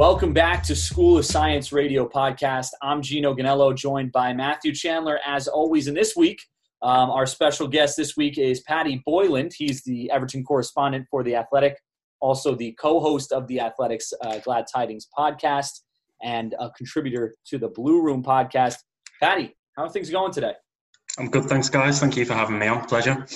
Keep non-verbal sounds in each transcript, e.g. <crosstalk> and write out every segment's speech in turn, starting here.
Welcome back to School of Science Radio podcast. I'm Gino Ganello, joined by Matthew Chandler, as always. And this week, um, our special guest this week is Paddy Boyland. He's the Everton correspondent for The Athletic, also the co host of The Athletic's uh, Glad Tidings podcast, and a contributor to the Blue Room podcast. Paddy, how are things going today? I'm good, thanks, guys. Thank you for having me on. Pleasure.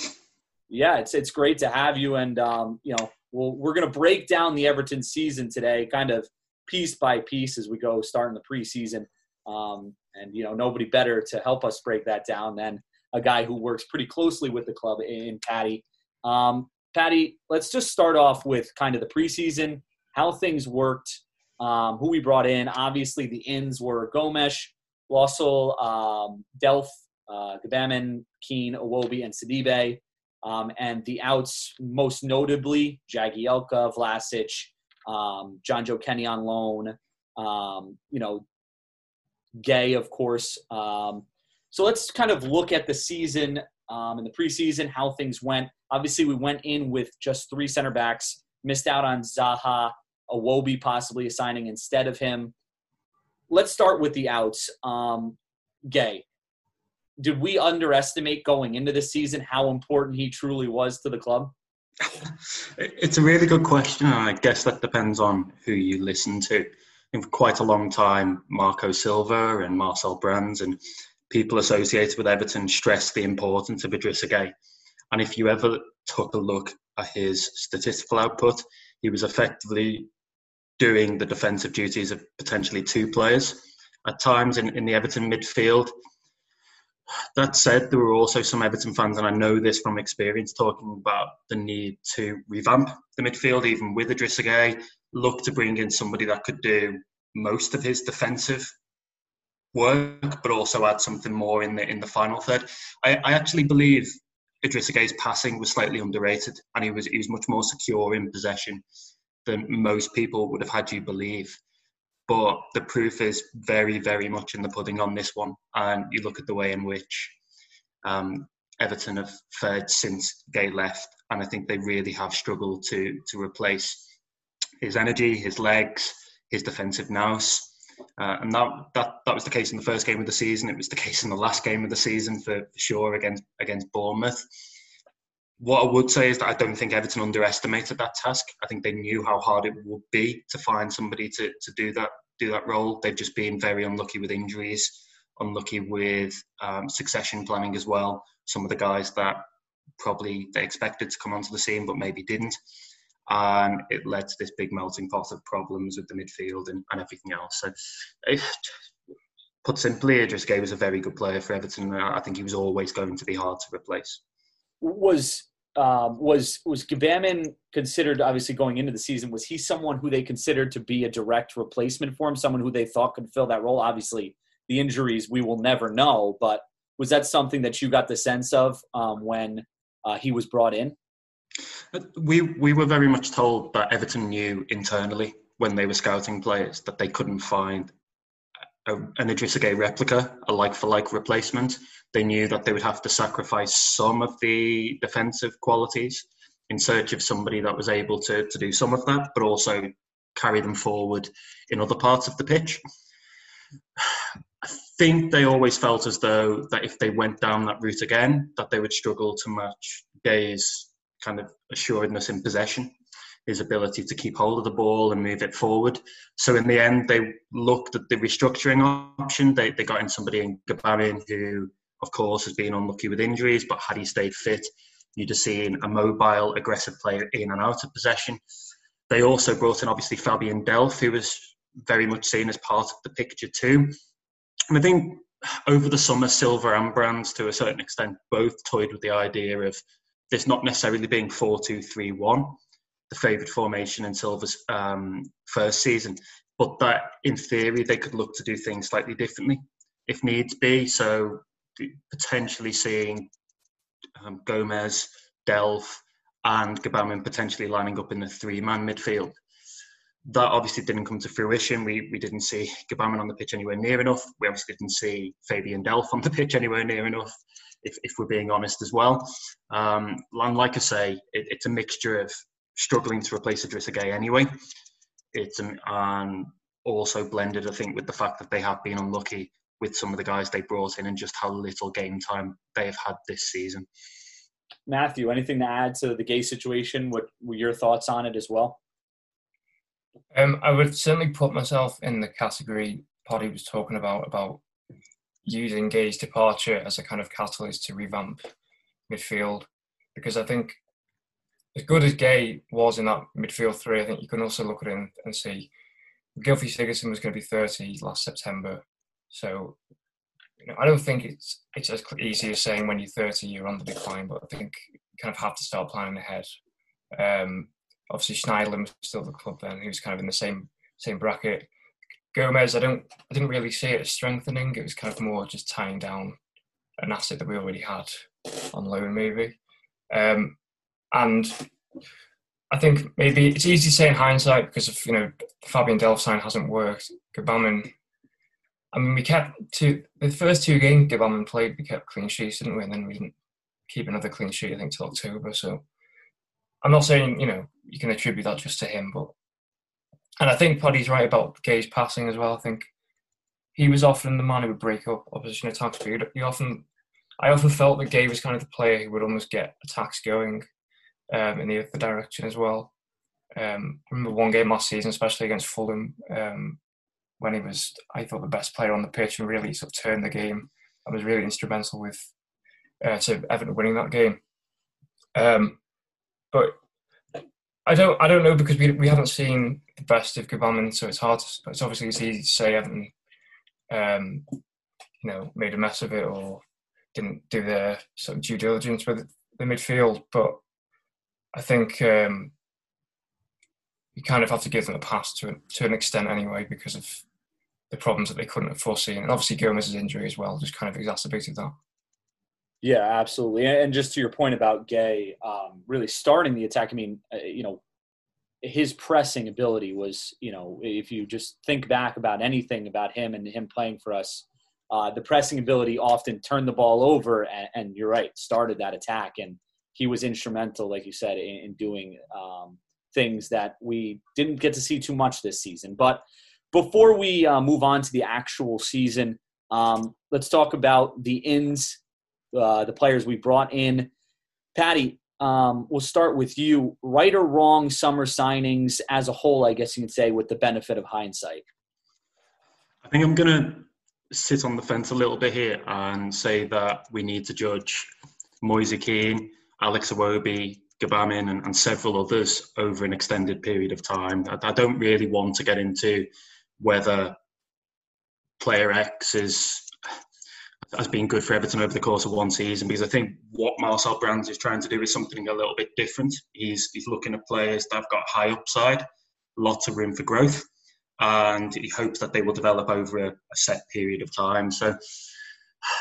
Yeah, it's it's great to have you, and um, you know, we'll, we're going to break down the Everton season today, kind of piece by piece as we go starting the preseason. Um, and you know, nobody better to help us break that down than a guy who works pretty closely with the club in Paddy. Um, Paddy, let's just start off with kind of the preseason, how things worked, um, who we brought in. Obviously, the ins were Gomes, Wassel, um, Delph, uh, Kean, Iwobi, and Sidibe. Um, and the outs, most notably, Jagielka, Vlasic, um, Jonjoe Kenny on loan, um, you know, Gueye, of course. Um, so let's kind of look at the season um, in the preseason, how things went. Obviously, we went in with just three center backs, missed out on Zaha, Iwobi possibly assigning instead of him. Let's start with the outs. Um, Gueye, did we underestimate going into the season how important he truly was to the club? It's a really good question, and I guess that depends on who you listen to. for quite a long time, Marco Silva and Marcel Brands and people associated with Everton stressed the importance of Idrissa Gueye. And if you ever took a look at his statistical output, he was effectively doing the defensive duties of potentially two players. At times in, in the Everton midfield, that said, there were also some Everton fans, and I know this from experience, talking about the need to revamp the midfield, even with Idrissa Gueye, look to bring in somebody that could do most of his defensive work, but also add something more in the in the final third. I, I actually believe Idrissa Gueye's passing was slightly underrated, and he was he was much more secure in possession than most people would have had you believe. But the proof is very, very much in the pudding on this one. And you look at the way in which um, Everton have fared since Gueye left, and I think they really have struggled to to replace his energy, his legs, his defensive nous. Uh, and that, that that was the case in the first game of the season. It was the case in the last game of the season for, for sure against against Bournemouth. What I would say is that I don't think Everton underestimated that task. I think they knew how hard it would be to find somebody to, to do that do that role. They've just been very unlucky with injuries, unlucky with um, succession planning as well. Some of the guys that probably they expected to come onto the scene but maybe didn't. And it led to this big melting pot of problems with the midfield and, and everything else. So, if, put simply, Idris Gueye was a very good player for Everton. I think he was always going to be hard to replace was um, was was Gbamin considered obviously going into the season? Was he someone who they considered to be a direct replacement for him? Someone who they thought could fill that role? Obviously, the injuries we will never know, but was that something that you got the sense of um, when uh, he was brought in? Uh, we we were very much told that Everton knew internally when they were scouting players that they couldn't find a, an Idrissa Gueye replica, a like for like replacement they knew that they would have to sacrifice some of the defensive qualities in search of somebody that was able to, to do some of that, but also carry them forward in other parts of the pitch. I think they always felt as though that if they went down that route again, that they would struggle to match Gueye's kind of assuredness in possession, his ability to keep hold of the ball and move it forward. So in the end, they looked at the restructuring option. They, they got in somebody in Gbamin who of course, has been unlucky with injuries, but had he stayed fit, you'd have seen a mobile, aggressive player in and out of possession. They also brought in, obviously, Fabian Delph, who was very much seen as part of the picture too. And I think over the summer, Silva and Brands, to a certain extent, both toyed with the idea of this not necessarily being 4 2 3 1, the favoured formation in Silva's um, first season, but that in theory they could look to do things slightly differently if needs be. So potentially seeing um, Gomes, Delph, and Gbamin potentially lining up in the three-man midfield. That obviously didn't come to fruition. We we didn't see Gbamin on the pitch anywhere near enough. We obviously didn't see Fabian Delph on the pitch anywhere near enough. If, if we're being honest as well, um, and like I say, it, it's a mixture of struggling to replace Idrissa Gueye anyway. It's um, also blended, I think, with the fact that they have been unlucky with some of the guys they brought in and just how little game time they've had this season. Matthew, anything to add to the Gueye situation? What were your thoughts on it as well? Um, I would certainly put myself in the category Paddy was talking about about using Gueye's departure as a kind of catalyst to revamp midfield because I think as good as Gueye was in that midfield three, I think you can also look at it and see Gylfi Sigurdsson was going to be 30 last September. So you know, I don't think it's it's as easy as saying when you're 30 you're on the decline, but I think you kind of have to start planning ahead. Um, obviously, Schneiderlin was still the club then; he was kind of in the same same bracket. Gomes, I don't I didn't really see it as strengthening. It was kind of more just tying down an asset that we already had on loan, maybe. Um, and I think maybe it's easy to say in hindsight because of you know Fabian Delph sign hasn't worked. Gbamin, I mean, we kept two the first two games Gbamin played. We kept clean sheets, didn't we? And then we didn't keep another clean sheet. I think till October. So I'm not saying you know you can attribute that just to him, but and I think Paddy's right about Gueye's passing as well. I think he was often the man who would break up opposition attacks. But he often, I often felt that Gueye was kind of the player who would almost get attacks going um, in the other direction as well. Um, I remember one game last season, especially against Fulham, um, when he was, I thought, the best player on the pitch and really sort of turned the game and was really instrumental with uh, to Everton winning that game. Um, but I don't, I don't know because we we haven't seen the best of Gbamin, so it's hard. To, it's obviously it's easy to say Everton, um, you know, made a mess of it or didn't do their sort of due diligence with the midfield, but I think um, you kind of have to give them a pass to to an extent anyway because of the problems that they couldn't have foreseen, and obviously Gomes's injury as well just kind of exacerbated that. Yeah, absolutely. And just to your point about Gueye um, really starting the attack, I mean, uh, you know, his pressing ability was, you know, if you just think back about anything about him and him playing for us, uh, the pressing ability often turned the ball over, and, and, you're right, started that attack. And he was instrumental, like you said, in, in doing um, things that we didn't get to see too much this season. But before we uh, move on to the actual season, um, let's talk about the ins, uh, the players we brought in. Paddy, um, we'll start with you. Right or wrong summer signings as a whole, I guess you can say, with the benefit of hindsight? I think I'm going to sit on the fence a little bit here and say that we need to judge Moise Kean Alex Iwobi, Gbamin, and, and, several others over an extended period of time. I, I, don't really want to get into whether player X is has been good for Everton over the course of one season because I think what Marcel Brands is trying to do is something a little bit different. He's he's looking at players that have got high upside, lots of room for growth, and he hopes that they will develop over a, a set period of time. So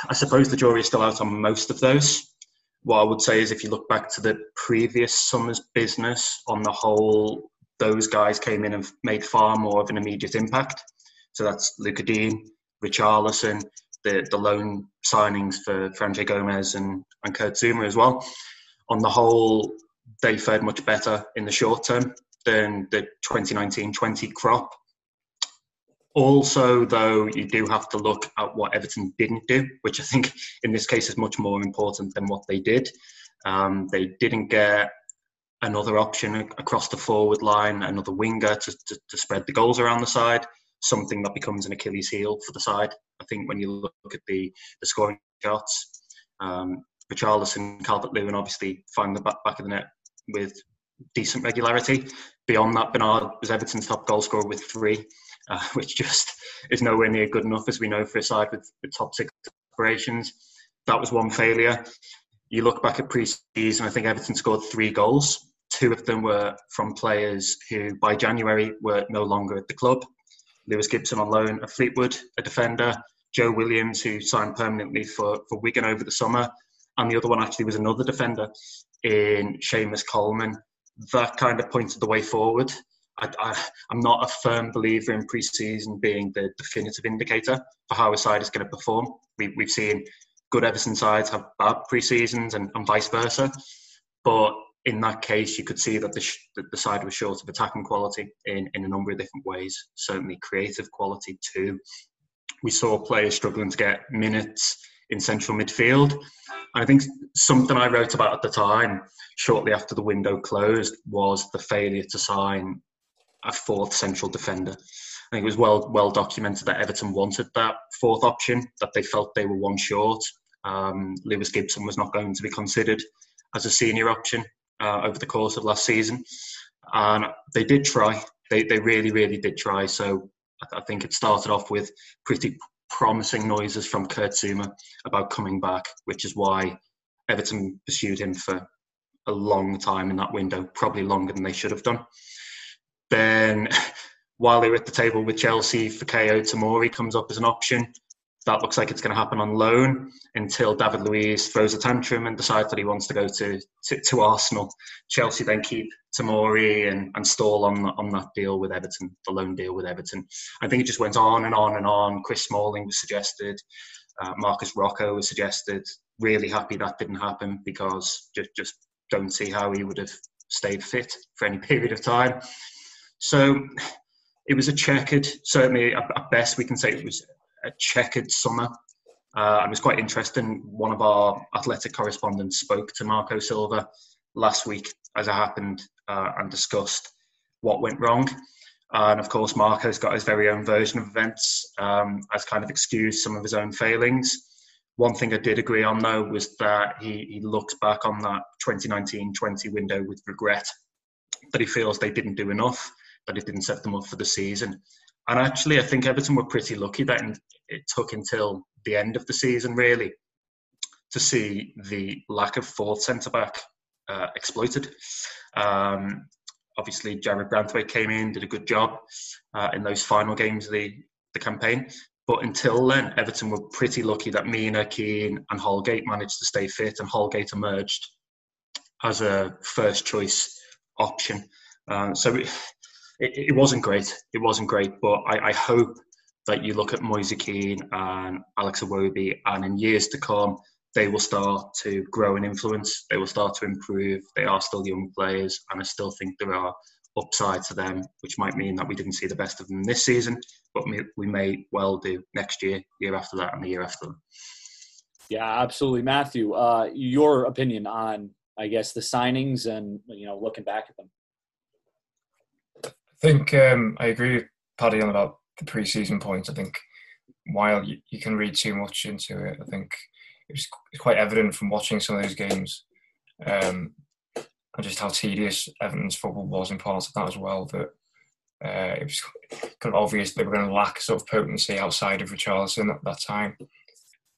I suppose the jury is still out on most of those what I would say is if you look back to the previous summer's business, on the whole, those guys came in and made far more of an immediate impact. So that's Lucas Digne, Richarlison, the, the loan signings for Andre Gomes and, and Kurt Zouma as well. On the whole, they fared much better in the short term than the 2019-20 crop. Also, though, you do have to look at what Everton didn't do, which I think in this case is much more important than what they did. Um, they didn't get another option across the forward line, another winger to, to, to, spread the goals around the side, something that becomes an Achilles heel for the side. I think when you look at the, the scoring shots, um, Richarlison, Calvert-Lewin obviously find the back, back of the net with decent regularity. Beyond that, Bernard was Everton's top goal scorer with three uh, <laughs> which just is nowhere near good enough, as we know, for a side with, with top six aspirations. That was one failure. You look back at pre-season, I think Everton scored three goals. Two of them were from players who, by January, were no longer at the club. Lewis Gibson on loan at Fleetwood, a defender. Joe Williams, who signed permanently for, for Wigan over the summer. And the other one actually was another defender in Seamus Coleman. That kind of pointed the way forward. I, am not a firm believer in pre-season being the definitive indicator for how a side is going to perform. We, have seen good Everton sides have bad pre-seasons and, and vice versa. But in that case, you could see that the, sh- that the side was short of attacking quality in, in a number of different ways, certainly creative quality too. We saw players struggling to get minutes in central midfield. And I think something I wrote about at the time, shortly after the window closed, was the failure to sign a fourth central defender. I think it was well well documented that Everton wanted that fourth option, that they felt they were one short. Um, Lewis Gibson was not going to be considered as a senior option uh, over the course of last season. And they did try. They, they really, really did try. So I, think it started off with pretty promising noises from Kurt Zouma about coming back, which is why Everton pursued him for a long time in that window, probably longer than they should have done. Then, <laughs> while they were at the table with Chelsea, Fikayo Tomori comes up as an option that looks like it's going to happen on loan until David Luiz throws a tantrum and decides that he wants to go to, to, to Arsenal. Chelsea then keep Tomori and, and stall on, on that deal with Everton, the loan deal with Everton. I think it just went on and on and on. Chris Smalling was suggested, uh, Marcos Rojo was suggested. Really happy that didn't happen because just, just don't see how he would have stayed fit for any <laughs> period of time. So it was a checkered, certainly at best we can say it was a checkered summer. Uh, it was quite interesting. One of our athletic correspondents spoke to Marco Silva last week, as it happened, uh, and discussed what went wrong. And of course, Marco's got his very own version of events um, as kind of excused some of his own failings. One thing I did agree on, though, was that he, he looks back on that 2019 20 window with regret, that he feels they didn't do enough, that it didn't set them up for the season. And actually, I think Everton were pretty lucky that it took until the end of the season, really, to see the lack of fourth centre back uh, exploited. Um, obviously, Jared Branthwaite came in, did a good job uh, in those final games of the, the campaign. But until then, Everton were pretty lucky that Mina, Keane, and Holgate managed to stay fit, and Holgate emerged as a first choice option. Uh, so it, it, wasn't great. It wasn't great, but I, I hope that you look at Moise Kean and Alex Iwobi, and in years to come, they will start to grow in influence. They will start to improve. They are still young players, and I still think there are upside to them, which might mean that we didn't see the best of them this season, but we may well do next year, year after that, and the year after them. Yeah, absolutely, Matthew. Uh, your opinion on, I guess, the signings and you know looking back at them. I think um, I agree with Paddy on about the preseason points. I think while you, you can read too much into it, I think it was quite evident from watching some of those games um, and just how tedious Everton's football was in parts of that as well. That uh, it was kind of obvious they were going to lack sort of potency outside of Richarlison at that time.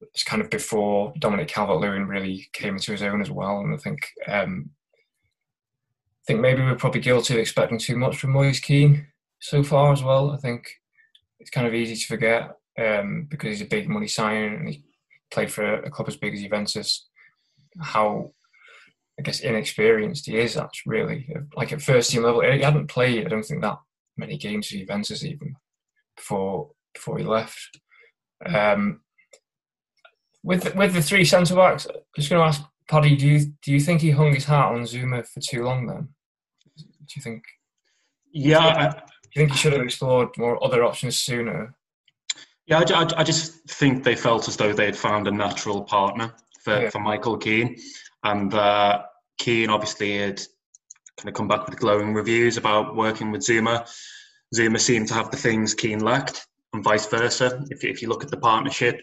It's kind of before Dominic Calvert-Lewin really came into his own as well, and I think um, think maybe we're probably guilty of expecting too much from Moise Kean so far as well. I think it's kind of easy to forget um, because he's a big money signing and he played for a club as big as Juventus. How I guess inexperienced he is. That's really like at first team level. He hadn't played. I don't think that many games for Juventus even before before he left. Um, with with the three centre backs, I'm just going to ask Paddy. Do you do you think he hung his hat on Zouma for too long? Then do you think? Yeah, you think he should have explored more other options sooner? Yeah, I, I, just think they felt as though they had found a natural partner for, yeah. for Michael Keane. And uh, Keane obviously had kind of come back with glowing reviews about working with Zouma. Zouma seemed to have the things Keane lacked, and vice versa, if, if you look at the partnership.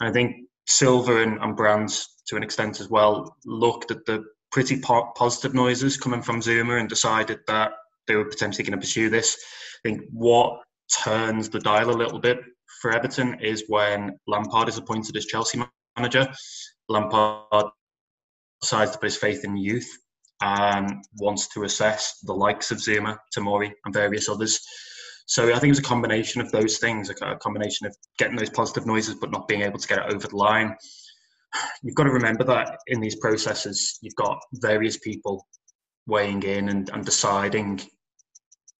And I think Silva and, and Brands, to an extent as well, looked at the pretty po- positive noises coming from Zouma and decided that they were potentially going to pursue this. I think what turns the dial a little bit for Everton is when Lampard is appointed as Chelsea manager. Lampard decides to put his faith in youth and wants to assess the likes of Zouma, Tomori, and various others. So I think it was a combination of those things, a combination of getting those positive noises but not being able to get it over the line. You've got to remember that in these processes, you've got various people weighing in and, and deciding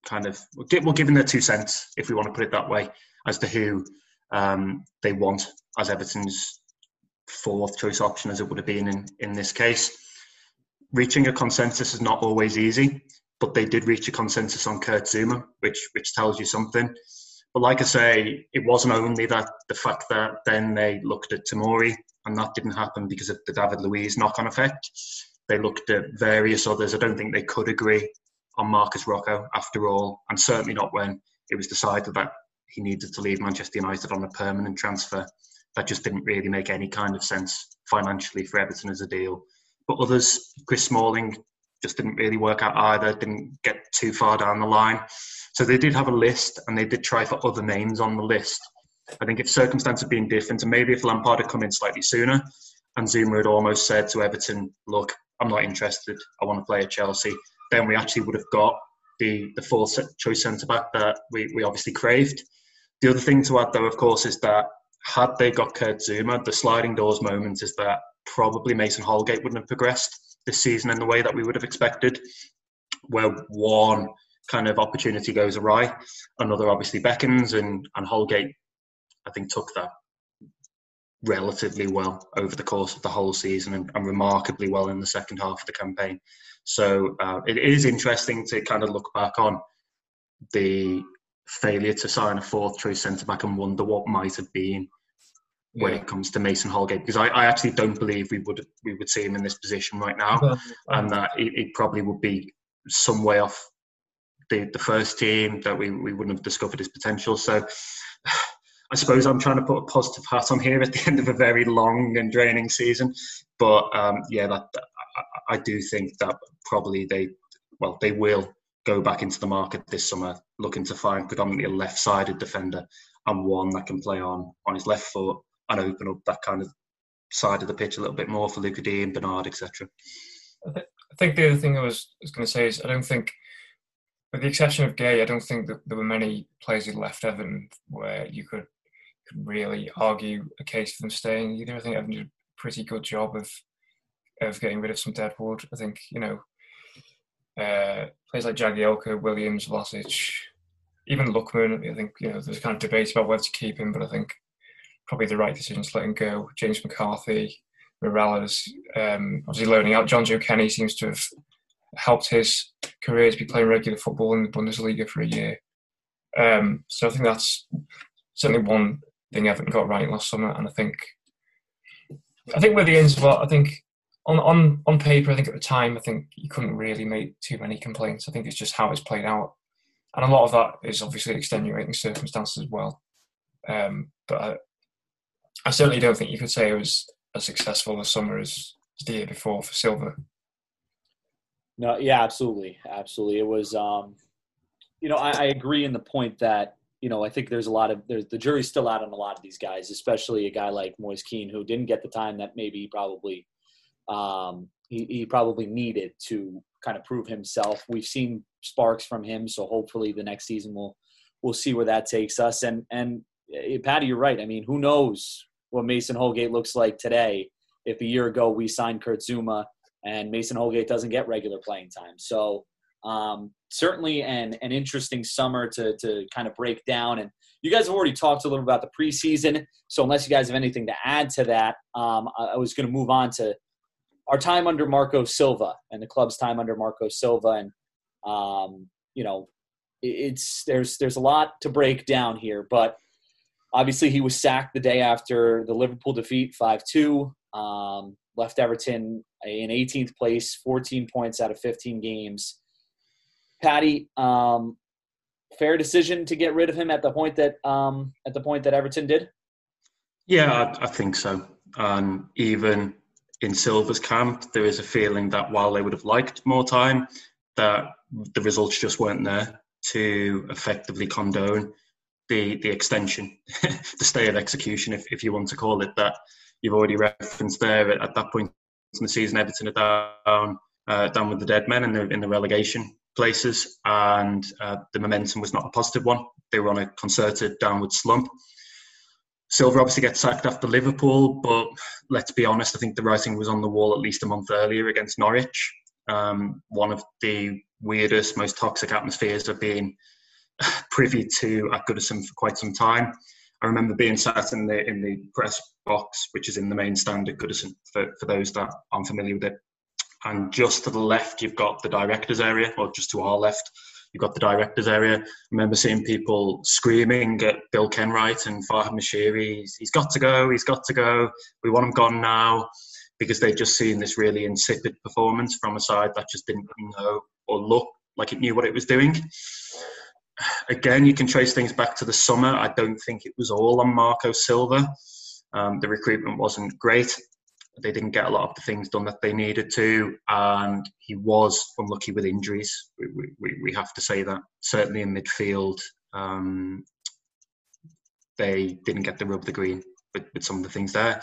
kind of well giving their two cents if we want to put it that way as to who um, they want as Everton's fourth choice option as it would have been in, in this case. reaching a consensus is not always easy, but they did reach a consensus on Kurt Zouma, which which tells you something. But like I say, it wasn't only that the fact that then they looked at Tomori and that didn't happen because of the David Luiz knock-on effect. They looked at various others. I don't think they could agree on Marcos Rojo after all, and certainly not when it was decided that he needed to leave Manchester United on a permanent transfer. That just didn't really make any kind of sense financially for Everton as a deal. But others, Chris Smalling, just didn't really work out either, didn't get too far down the line. So they did have a list and they did try for other names on the list. I think if circumstances had been different, and maybe if Lampard had come in slightly sooner and Zouma had almost said to Everton, look, I'm not interested, I want to play at Chelsea, then we actually would have got the, the full choice centre back that we, we obviously craved. The other thing to add, though, of course, is that had they got Kurt Zouma, the sliding doors moment is that probably Mason Holgate wouldn't have progressed this season in the way that we would have expected, where one kind of opportunity goes awry, another obviously beckons, and, and Holgate, I think, took that relatively well over the course of the whole season and, and remarkably well in the second half of the campaign. So uh, it is interesting to kind of look back on the failure to sign a fourth choice centre back and wonder what might have been when yeah. it comes to Mason Holgate because I, I, actually don't believe we would we would see him in this position right now, and that it, it, probably would be some way off the, the first team that we, we wouldn't have discovered his potential. So I suppose I'm trying to put a positive hat on here at the <laughs> end of a very long and draining season, but um, yeah, that, I, I do think that probably they well they will go back into the market this summer looking to find predominantly a left-sided defender and one that can play on on his left foot and open up that kind of side of the pitch a little bit more for Lucas Digne and Bernard, etc. I, think the other thing I was, was going to say is I don't think, with the exception of Gueye, I don't think that there were many players who left Everton where you could, really argue a case for them staying either. I think Everton did a pretty good job of of getting rid of some dead wood. I think you know uh, players like Jagielka, Williams, Vlasic, even Lookman. I think you know there's kind of debate about whether to keep him, but I think probably the right decision to let him go. James McCarthy, Mirallas, um, obviously loaning out. Jonjoe Kenny seems to have helped his career to be playing regular football in the Bundesliga for a year. Um, so I think that's certainly one thing Everton got right last summer, and I think I think where the ends well, I think on on on paper, I think at the time, I think you couldn't really make too many complaints. I think it's just how it's played out, and a lot of that is obviously extenuating circumstances as well. Um, but I, I certainly don't think you could say it was as successful a summer as the year before for Silva. No, yeah, absolutely, absolutely. It was, um, you know, I, I, agree in the point that you know I think there's a lot of there's the jury's still out on a lot of these guys, especially a guy like Moise Kean who didn't get the time that maybe probably um, he, he probably needed to kind of prove himself. We've seen sparks from him, so hopefully the next season we'll we'll see where that takes us. And and eh, Paddy, you're right. I mean, who knows what Mason Holgate looks like today if a year ago we signed Kurt Zouma and Mason Holgate doesn't get regular playing time. So um, certainly an, an interesting summer to, to kind of break down. And you guys have already talked a little about the preseason. So unless you guys have anything to add to that, um, I, I was going to move on to our time under Marco Silva and the club's time under Marco Silva. And, um, you know, it's there's there's a lot to break down here, but Obviously, he was sacked the day after the Liverpool defeat, 5 2. Um, left Everton in 18th place, 14 points out of 15 games. Paddy, um, fair decision to get rid of him at the point that um, at the point that Everton did. Yeah, I, I think so. And even in Silva's camp, there is a feeling that while they would have liked more time, that the results just weren't there to effectively condone the the extension, <laughs> the stay of execution, if, if you want to call it that. You've already referenced there at, at that point in the season, Everton are down uh, with the dead men in the in the relegation places, and uh, the momentum was not a positive one. They were on a concerted downward slump. Silva obviously gets sacked after Liverpool, but let's be honest, I think the writing was on the wall at least a month earlier against Norwich. Um, one of the weirdest, most toxic atmospheres I've been <laughs> privy to at Goodison for quite some time. I remember being sat in the in the press box, which is in the main stand at Goodison, for, for those that aren't familiar with it. And just to the left you've got the directors area, or just to our left you've got the directors area. I remember seeing people screaming at Bill Kenwright and Farhad Moshiri, he's got to go, he's got to go, we want him gone now, because they'd just seen this really insipid performance from a side that just didn't know or look like it knew what it was doing. Again, you can trace things back to the summer. I don't think it was all on Marco Silva. Um, the recruitment wasn't great. They didn't get a lot of the things done that they needed to, and he was unlucky with injuries. We, we, we have to say that. Certainly in midfield, um, they didn't get the rub of the green with, with some of the things there.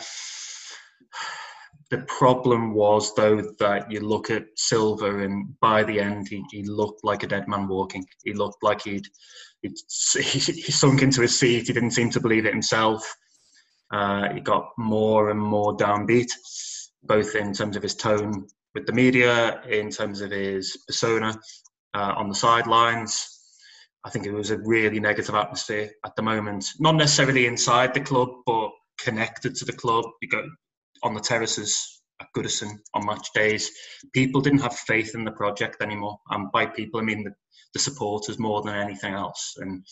The problem was, though, that you look at Silva, and by the end, he, he looked like a dead man walking. He looked like he'd, he'd <laughs> he sunk into his seat. He didn't seem to believe it himself. Uh, he got more and more downbeat, both in terms of his tone with the media, in terms of his persona uh, on the sidelines. I think it was a really negative atmosphere at the moment. Not necessarily inside the club, but connected to the club. You go on the terraces at Goodison on match days. People didn't have faith in the project anymore, and by people I mean the, the supporters more than anything else. And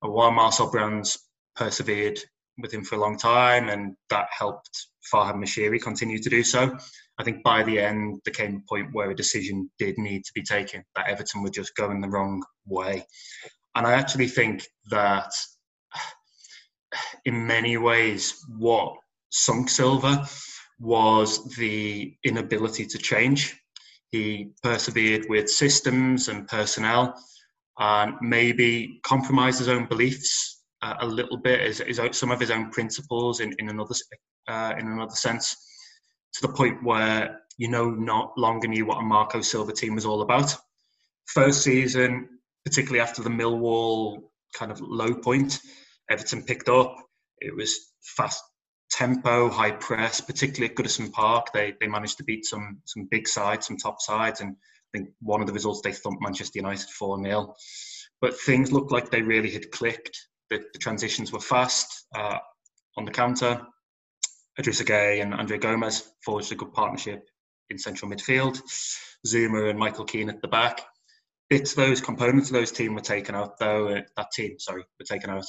while Marcel Brands persevered with him for a long time, and that helped Farhad Moshiri continue to do so. I think by the end, there came a point where a decision did need to be taken that Everton were just going the wrong way. And I actually think that <sighs> in many ways, what sunk Silva was the inability to change. He persevered with systems and personnel and maybe compromised his own beliefs uh, a little bit, is, his, some of his own principles in, in another uh, in another sense, to the point where you know not longer knew what a Marco Silva team was all about. First season, particularly after the Millwall kind of low point, Everton picked up. It was fast tempo, high press, particularly at Goodison Park. They they managed to beat some some big sides, some top sides, and I think one of the results they thumped Manchester United four 0 But things looked like they really had clicked. The, the transitions were fast uh, on the counter. Idrissa Gueye and Andre Gomes forged a good partnership in central midfield. Zouma and Michael Keane at the back. Bits those components of those team were taken out, though. Uh, that team, sorry, were taken out,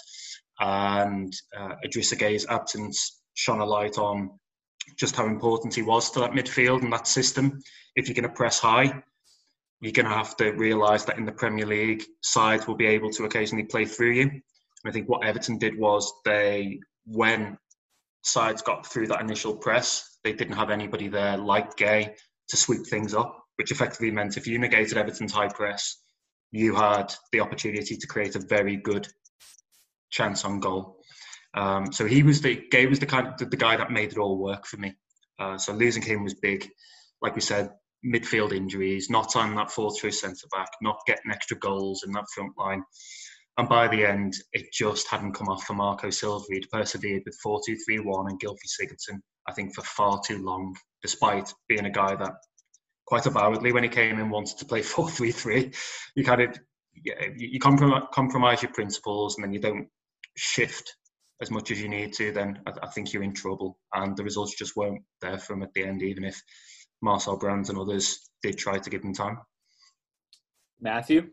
and uh, Gueye's absence shone a light on just how important he was to that midfield and that system. If you're going to press high, you're going to have to realise that in the Premier League, sides will be able to occasionally play through you. I think what Everton did was they, when sides got through that initial press, they didn't have anybody there like Gueye to sweep things up, which effectively meant if you negated Everton's high press, you had the opportunity to create a very good chance on goal. Um, so he was the Gueye was the kind of, the guy that made it all work for me. Uh, so losing him was big. Like we said, midfield injuries, not on that fourth choice centre back, not getting extra goals in that front line. And by the end, it just hadn't come off for Marco Silva. He'd persevered with 4 2 3 1 and Gylfi Sigurdsson, I think, for far too long, despite being a guy that quite avowedly, when he came in, wanted to play <laughs> 4 3 3. You kind of you, you compromise your principles and then you don't shift as much as you need to, then I, I, think you're in trouble. And the results just weren't there for him at the end, even if Marcel Brands and others did try to give him time. Matthew,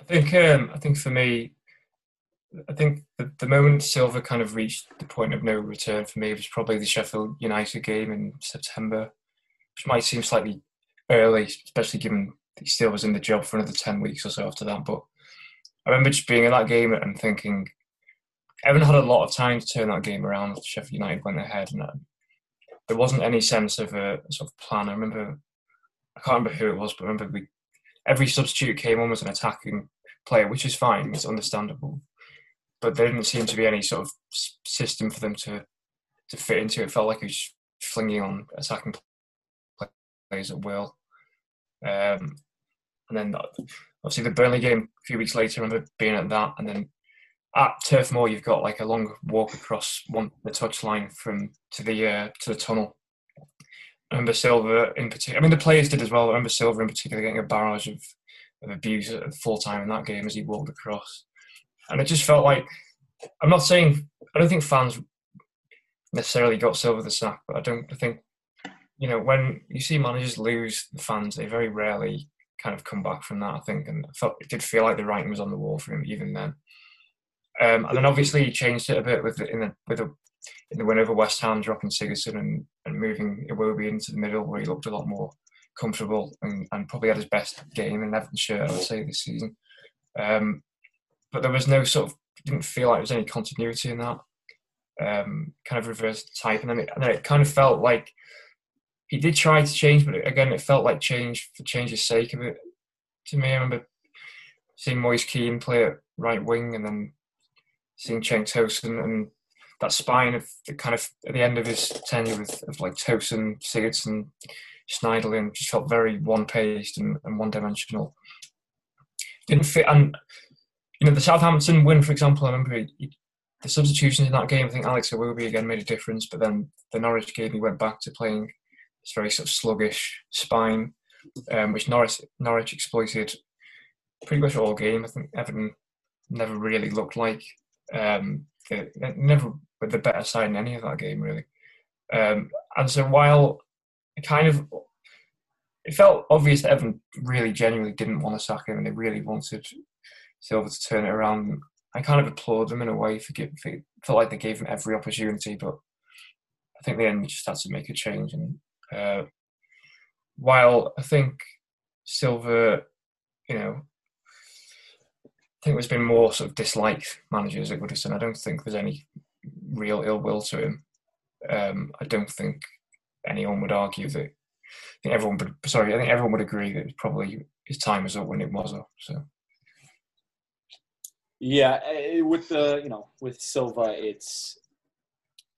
I think um, I think for me, I think the, the moment Silva kind of reached the point of no return for me was probably the Sheffield United game in September, which might seem slightly early, especially given he still was in the job for another ten weeks or so after that. But I remember just being in that game and thinking, Everton had a lot of time to turn that game around. Sheffield United went ahead, and uh, there wasn't any sense of a sort of plan. I remember, I can't remember who it was, but I remember we every substitute came on as an attacking player, which is fine. It's understandable, but there didn't seem to be any sort of system for them to to fit into. It felt like he was flinging on attacking players at will. Um, and then obviously the Burnley game a few weeks later, I remember being at that, and then at Turf Moor, you've got like a long walk across one the touchline from to the uh, to the tunnel. Remember Silva in particular. I mean, the players did as well. I remember Silva in particular getting a barrage of, of abuse at full time in that game as he walked across, and it just felt like I'm not saying I don't think fans necessarily got Silva the sack, but I don't think you know, when you see managers lose the fans, they very rarely kind of come back from that. I think, and I felt it did feel like the writing was on the wall for him even then. Um, and then obviously he changed it a bit with the, in the with the the win over West Ham, dropping Sigurdsson and, and moving Iwobi into the middle, where he looked a lot more comfortable and, and probably had his best game in Everton shirt, I would say, this season. Um, but there was no sort of didn't feel like there was any continuity in that. Um, kind of reverse type, and then, it, and then it kind of felt like he did try to change, but again, it felt like change for change's sake of it. To me, I remember seeing Moise Kean play at right wing, and then seeing Cenk Tosun and that spine of the kind of at the end of his tenure with of like Tosun, Sigurdsson, Schneiderlin just felt very one paced and, and one dimensional. Didn't fit, and you know the Southampton win, for example. I remember he, the substitutions in that game. I think Alex Iwobi again made a difference, but then the Norwich game he went back to playing this very sort of sluggish spine, um, which Norwich Norwich exploited pretty much all game. I think Everton never really looked like um, they, never with the better side in any of that game really. Um, and so while it kind of it felt obvious that Evan really genuinely didn't want to sack him and they really wanted Silva to turn it around. I kind of applaud them in a way for, give, for felt like they gave him every opportunity, but I think the end just had to make a change. And uh, while I think Silva, you know, think there's been more sort of disliked managers at Goodison. I don't think there's any real ill will to him. Um, I don't think anyone would argue that. I think everyone would. Sorry, I think everyone would agree that probably his time was up when it was up. So. Yeah, eh, with the you know with Silva, it's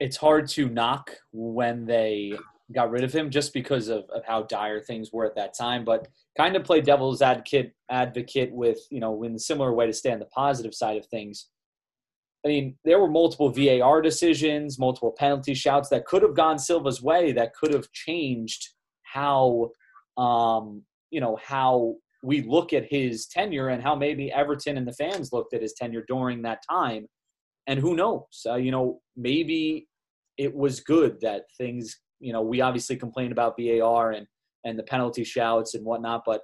it's hard to knock when they got rid of him just because of, of how dire things were at that time. But kind of play devil's advocate advocate with you know in a similar way to stay on the positive side of things. I mean, there were multiple VAR decisions, multiple penalty shouts that could have gone Silva's way, that could have changed how, um, you know, how we look at his tenure and how maybe Everton and the fans looked at his tenure during that time. And who knows? Uh, you know, maybe it was good that things. You know, we obviously complained about VAR and and the penalty shouts and whatnot, but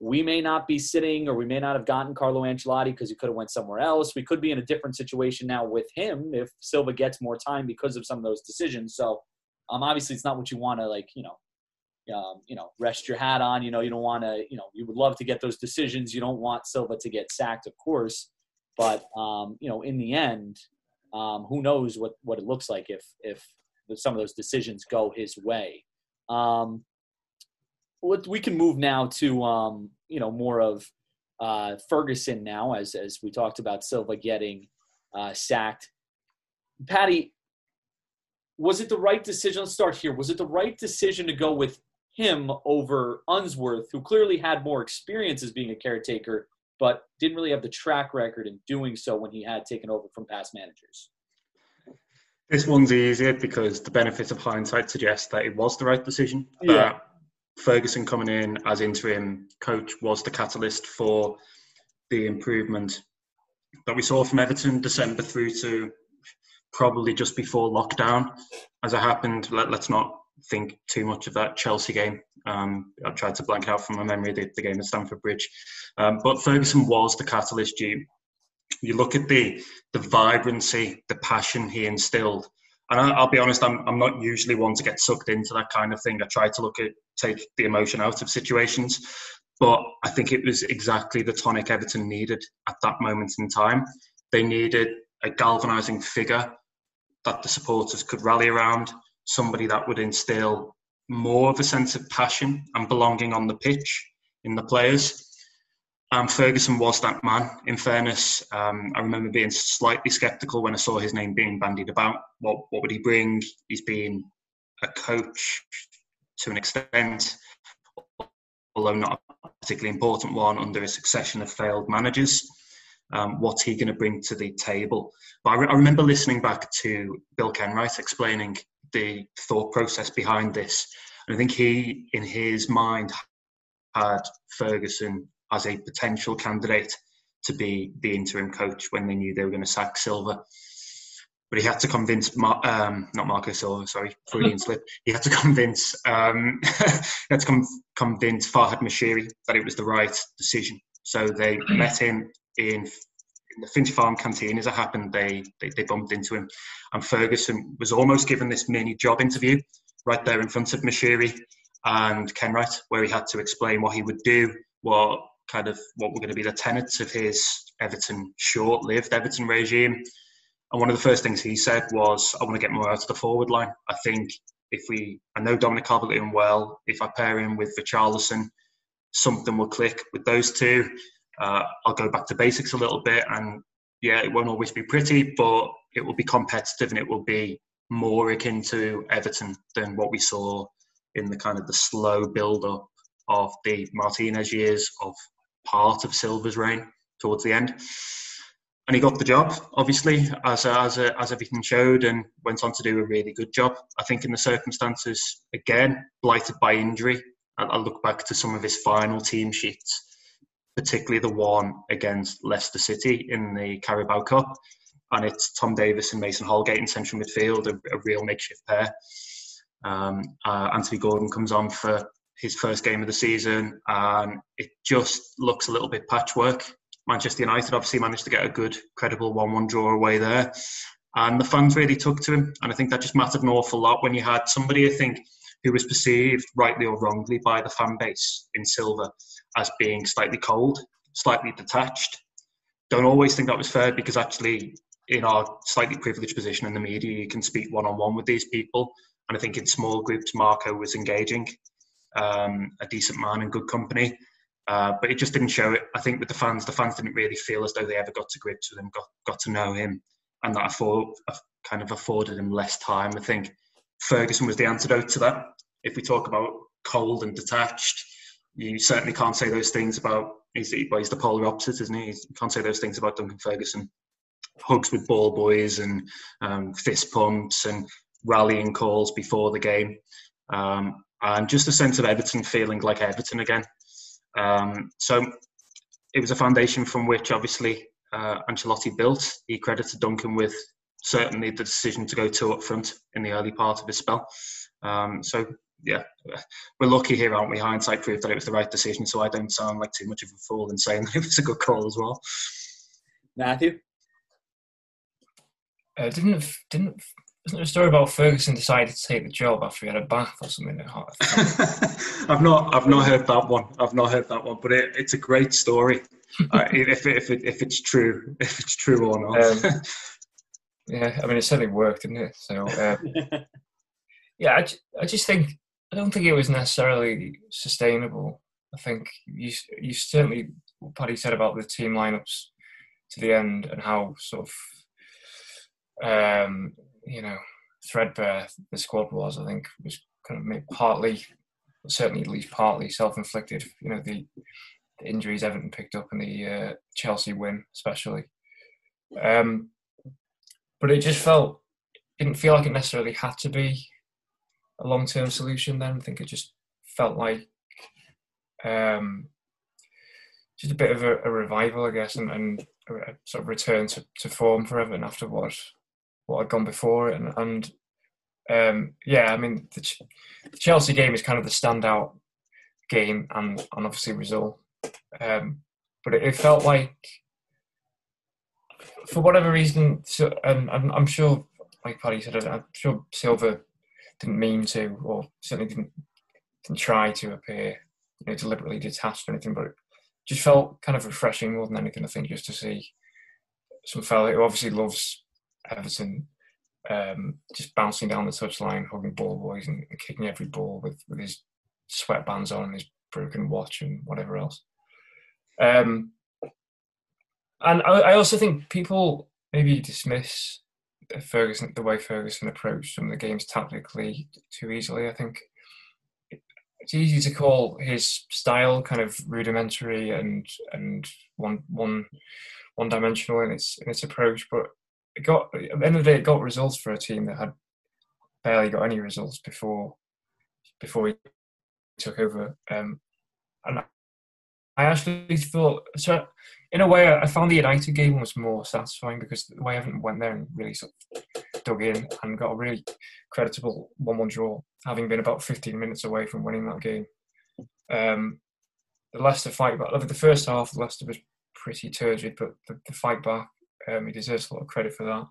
we may not be sitting or we may not have gotten Carlo Ancelotti because he could have went somewhere else. We could be in a different situation now with him if Silva gets more time because of some of those decisions. So um, obviously it's not what you want to like, you know, um, you know, rest your hat on. You know, you don't want to, you know, you would love to get those decisions. You don't want Silva to get sacked, of course, but um, you know, in the end, um, who knows what what it looks like if if some of those decisions go his way. Um, we can move now to um, you know more of uh, Ferguson now, as as we talked about Silva getting uh, sacked. Paddy, was it the right decision? Let's start here. Was it the right decision to go with him over Unsworth, who clearly had more experience as being a caretaker, but didn't really have the track record in doing so when he had taken over from past managers? This one's easier because the benefit of hindsight suggests that it was the right decision. Yeah. Ferguson coming in as interim coach was the catalyst for the improvement that we saw from Everton December through to probably just before lockdown. As it happened, let, us not think too much of that Chelsea game. Um, I've tried to blank out from my memory the, the game at Stamford Bridge. Um, but Ferguson was the catalyst. You, you look at the, the vibrancy, the passion he instilled and I, will be honest, I'm, I'm not usually one to get sucked into that kind of thing. I try to look at take the emotion out of situations, but I think it was exactly the tonic Everton needed at that moment in time. They needed a galvanising figure that the supporters could rally around, somebody that would instill more of a sense of passion and belonging on the pitch in the players. Ferguson was that man. In fairness, um, I remember being slightly sceptical when I saw his name being bandied about. What what would he bring? He's been a coach to an extent, although not a particularly important one under a succession of failed managers. Um, what's he going to bring to the table? But I, re- I remember listening back to Bill Kenwright explaining the thought process behind this. And I think he, in his mind, had Ferguson as a potential candidate to be the interim coach when they knew they were going to sack Silva. but he had to convince Mar- um, not Marco Silva, sorry, Freudian <laughs> slip. He had to convince um, <laughs> he had to com- convince Farhad Moshiri that it was the right decision. So they <clears throat> met him in, in the Finch Farm canteen. As it happened, they, they they bumped into him, and Ferguson was almost given this mini job interview right there in front of Moshiri and Kenwright, where he had to explain what he would do, what kind of what were going to be the tenets of his Everton short-lived Everton regime and one of the first things he said was, I want to get more out of the forward line. I think if we, I know Dominic Calvert-Lewin well, if I pair him with Richarlison, something will click with those two. Uh, I'll go back to basics a little bit. And yeah, it won't always be pretty, but it will be competitive and it will be more akin to Everton than what we saw in the kind of the slow build up of the Martinez years of part of Silva's reign towards the end and he got the job, obviously, as as as everything showed, and went on to do a really good job. I think in the circumstances, again, blighted by injury. I, look back to some of his final team sheets, particularly the one against Leicester City in the Carabao Cup, and it's Tom Davies and Mason Holgate in central midfield, a, a real makeshift pair. Um, uh, Anthony Gordon comes on for his first game of the season, and it just looks a little bit patchwork Manchester United obviously managed to get a good, credible 1 1 draw away there. And the fans really took to him. And I think that just mattered an awful lot when you had somebody, I think, who was perceived, rightly or wrongly, by the fan base in Silva as being slightly cold, slightly detached. Don't always think that was fair because actually, in our slightly privileged position in the media, you can speak one on one with these people. And I think in small groups, Marco was engaging, um, a decent man and good company. Uh, but it just didn't show it. I think with the fans, the fans didn't really feel as though they ever got to grips with him, got got to know him, and that afford, kind of afforded him less time. I think Ferguson was the antidote to that. If we talk about cold and detached, you certainly can't say those things about. He's well, he's the polar opposite, isn't he? You can't say those things about Duncan Ferguson. Hugs with ball boys and um, fist pumps and rallying calls before the game, um, and just a sense of Everton feeling like Everton again. Um, so it was a foundation from which obviously uh, Ancelotti built. He credited Duncan with certainly the decision to go two up front in the early part of his spell. Um, so yeah, we're lucky here, aren't we? Hindsight proved that it was the right decision, so I don't sound like too much of a fool in saying <laughs> that it was a good call as well. Matthew, uh, didn't didn't isn't there a story about Ferguson decided to take the job after he had a bath or something? <laughs> I've not, I've not heard that one. I've not heard that one, but it, it's a great story. <laughs> uh, if if it, if it's true, if it's true or not. Um, <laughs> yeah, I mean, it certainly worked, didn't it? So, uh, yeah, I, I just think I don't think it was necessarily sustainable. I think you you certainly what Paddy said about the team lineups to the end and how sort of um, you know threadbare the squad was. I think was kind of partly, certainly at least partly self-inflicted. You know the, the injuries Everton picked up in the uh, Chelsea win, especially. Um, but it just felt didn't feel like it necessarily had to be a long-term solution. Then I think it just felt like um, just a bit of a, a revival, I guess, and, and a sort of return to, to form for Everton after what what had gone before and, and um, yeah, I mean the, Ch- the, Chelsea game is kind of the standout game, and, and obviously result. Um, but it, it, felt like, for whatever reason, so, and, and I'm sure, like Paddy said, I'm sure Silva didn't mean to, or certainly didn't didn't try to appear, you know, deliberately detached or anything, but it just felt kind of refreshing more than anything. I think just to see some fella who obviously loves Everton um, just bouncing down the touchline, hugging ball boys and, and kicking every ball with, with his sweatbands on and his broken watch and whatever else. Um, and I, I, also think people maybe dismiss Ferguson the way Ferguson approached some of the games tactically too easily. I think it's easy to call his style kind of rudimentary and and one one one dimensional in its in its approach, but it got at the end of the day, it got results for a team that had barely got any results before before he took over. Um, and I actually thought so. In a way, I found the United game was more satisfying because the way I haven't went there and really sort of dug in and got a really creditable 1 1 draw, having been about 15 minutes away from winning that game. Um, the Leicester fight back, the first half, Leicester was pretty turgid, but the, the fight back, um, he deserves a lot of credit for that.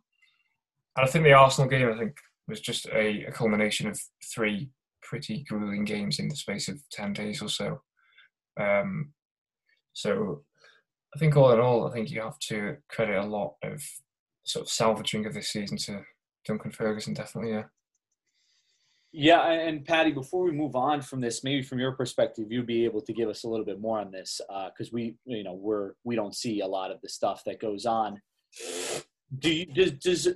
And I think the Arsenal game, I think, was just a, a culmination of three pretty grueling games in the space of 10 days or so. Um, so I think all in all, I think you have to credit a lot of sort of salvaging of this season to Duncan Ferguson, definitely, yeah. Yeah, and Paddy, before we move on from this, maybe from your perspective, you'd be able to give us a little bit more on this because uh, we, you know, we're we don't see a lot of the stuff that goes on. Do you does does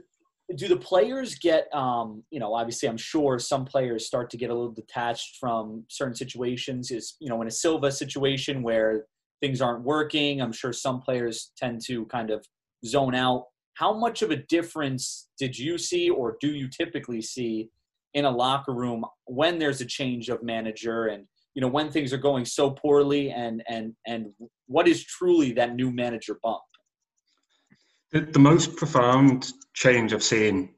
do the players get um, you know obviously i'm sure some players start to get a little detached from certain situations. Is you know in a silva situation where things aren't working i'm sure some players tend to kind of zone out. How much of a difference did you see or do you typically see in a locker room when there's a change of manager and you know when things are going so poorly and and and what is truly that new manager bump the, the most profound change I've seen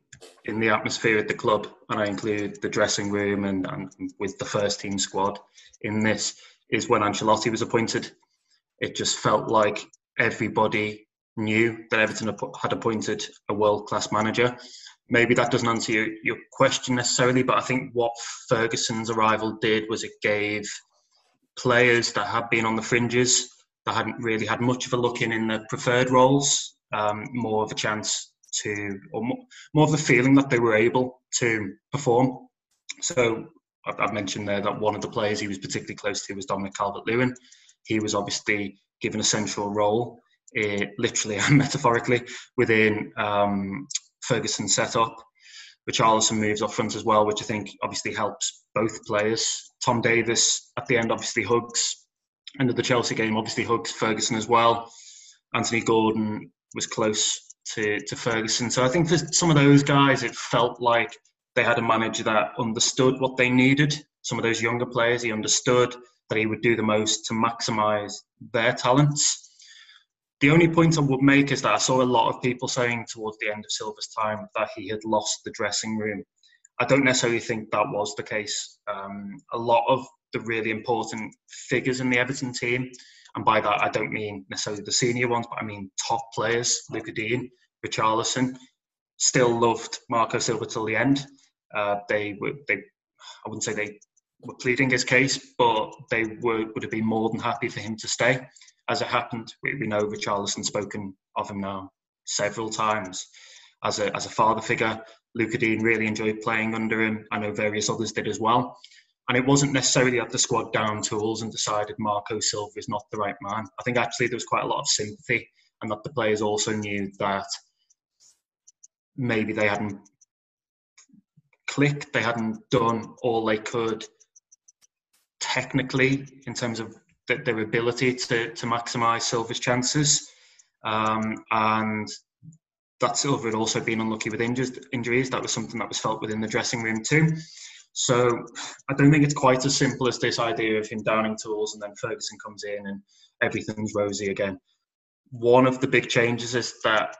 in the atmosphere at the club, and I include the dressing room and, and with the first team squad in this, is when Ancelotti was appointed. It just felt like everybody knew that Everton had appointed a world class manager. Maybe that doesn't answer your, your question necessarily, but I think what Ferguson's arrival did was it gave players that had been on the fringes, that hadn't really had much of a look in in the preferred roles, um, more of a chance to, or more, more of the feeling that they were able to perform. So I've mentioned there that one of the players he was particularly close to was Dominic Calvert-Lewin. He was obviously given a central role, uh, literally <laughs> and metaphorically, within um, Ferguson's setup. Richarlison moves up front as well, which I think obviously helps both players. Tom Davies at the end obviously hugs, end of the Chelsea game obviously hugs Ferguson as well. Anthony Gordon was close to, to Ferguson. So I think for some of those guys, it felt like they had a manager that understood what they needed. Some of those younger players, he understood that he would do the most to maximise their talents. The only point I would make is that I saw a lot of people saying towards the end of Silva's time that he had lost the dressing room. I don't necessarily think that was the case. Um, a lot of the really important figures in the Everton team and by that, I don't mean necessarily the senior ones, but I mean top players, Lucas Digne, Richarlison, still loved Marco Silva till the end. Uh, they were, they, I wouldn't say they were pleading his case, but they were, would have been more than happy for him to stay. As it happened, we, we know Richarlison spoken of him now several times as a, as a father figure. Lucas Digne really enjoyed playing under him. I know various others did as well. And it wasn't necessarily that the squad down tools and decided Marco Silva is not the right man. I think actually there was quite a lot of sympathy, and that the players also knew that maybe they hadn't clicked, they hadn't done all they could technically in terms of their ability to, to maximise Silva's chances. Um, and that Silva had also been unlucky with injuries. That was something that was felt within the dressing room too. So I don't think it's quite as simple as this idea of him downing tools and then Ferguson comes in and everything's rosy again. One of the big changes is that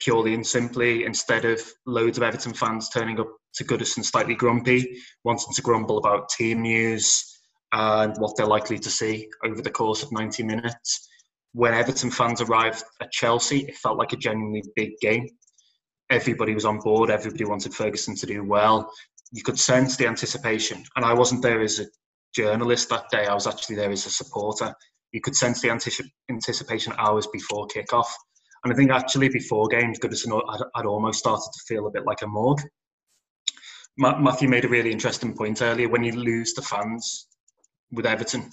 purely and simply, instead of loads of Everton fans turning up to Goodison slightly grumpy, wanting to grumble about team news and what they're likely to see over the course of 90 minutes, when Everton fans arrived at Chelsea, it felt like a genuinely big game everybody was on board. Everybody wanted Ferguson to do well you could sense the anticipation. And I wasn't there as a journalist that day. I was actually there as a supporter. You could sense the anticipation hours before kickoff. And I think actually before games, Goodison had, had almost started to feel a bit like a morgue. Matthew made a really interesting point earlier. When you lose the fans with Everton,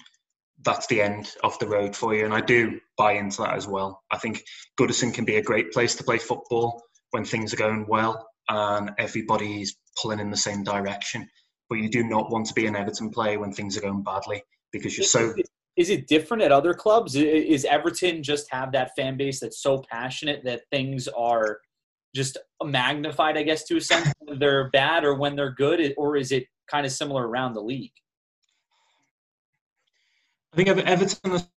that's the end of the road for you. And I do buy into that as well. I think Goodison can be a great place to play football when things are going well and everybody's pulling in the same direction. But you do not want to be an Everton player when things are going badly because you're so. Is it different at other clubs? Is Everton just have that fan base that's so passionate that things are just magnified, I guess, to a sense, <laughs> when they're bad or when they're good, or is it kind of similar around the league? I think Everton is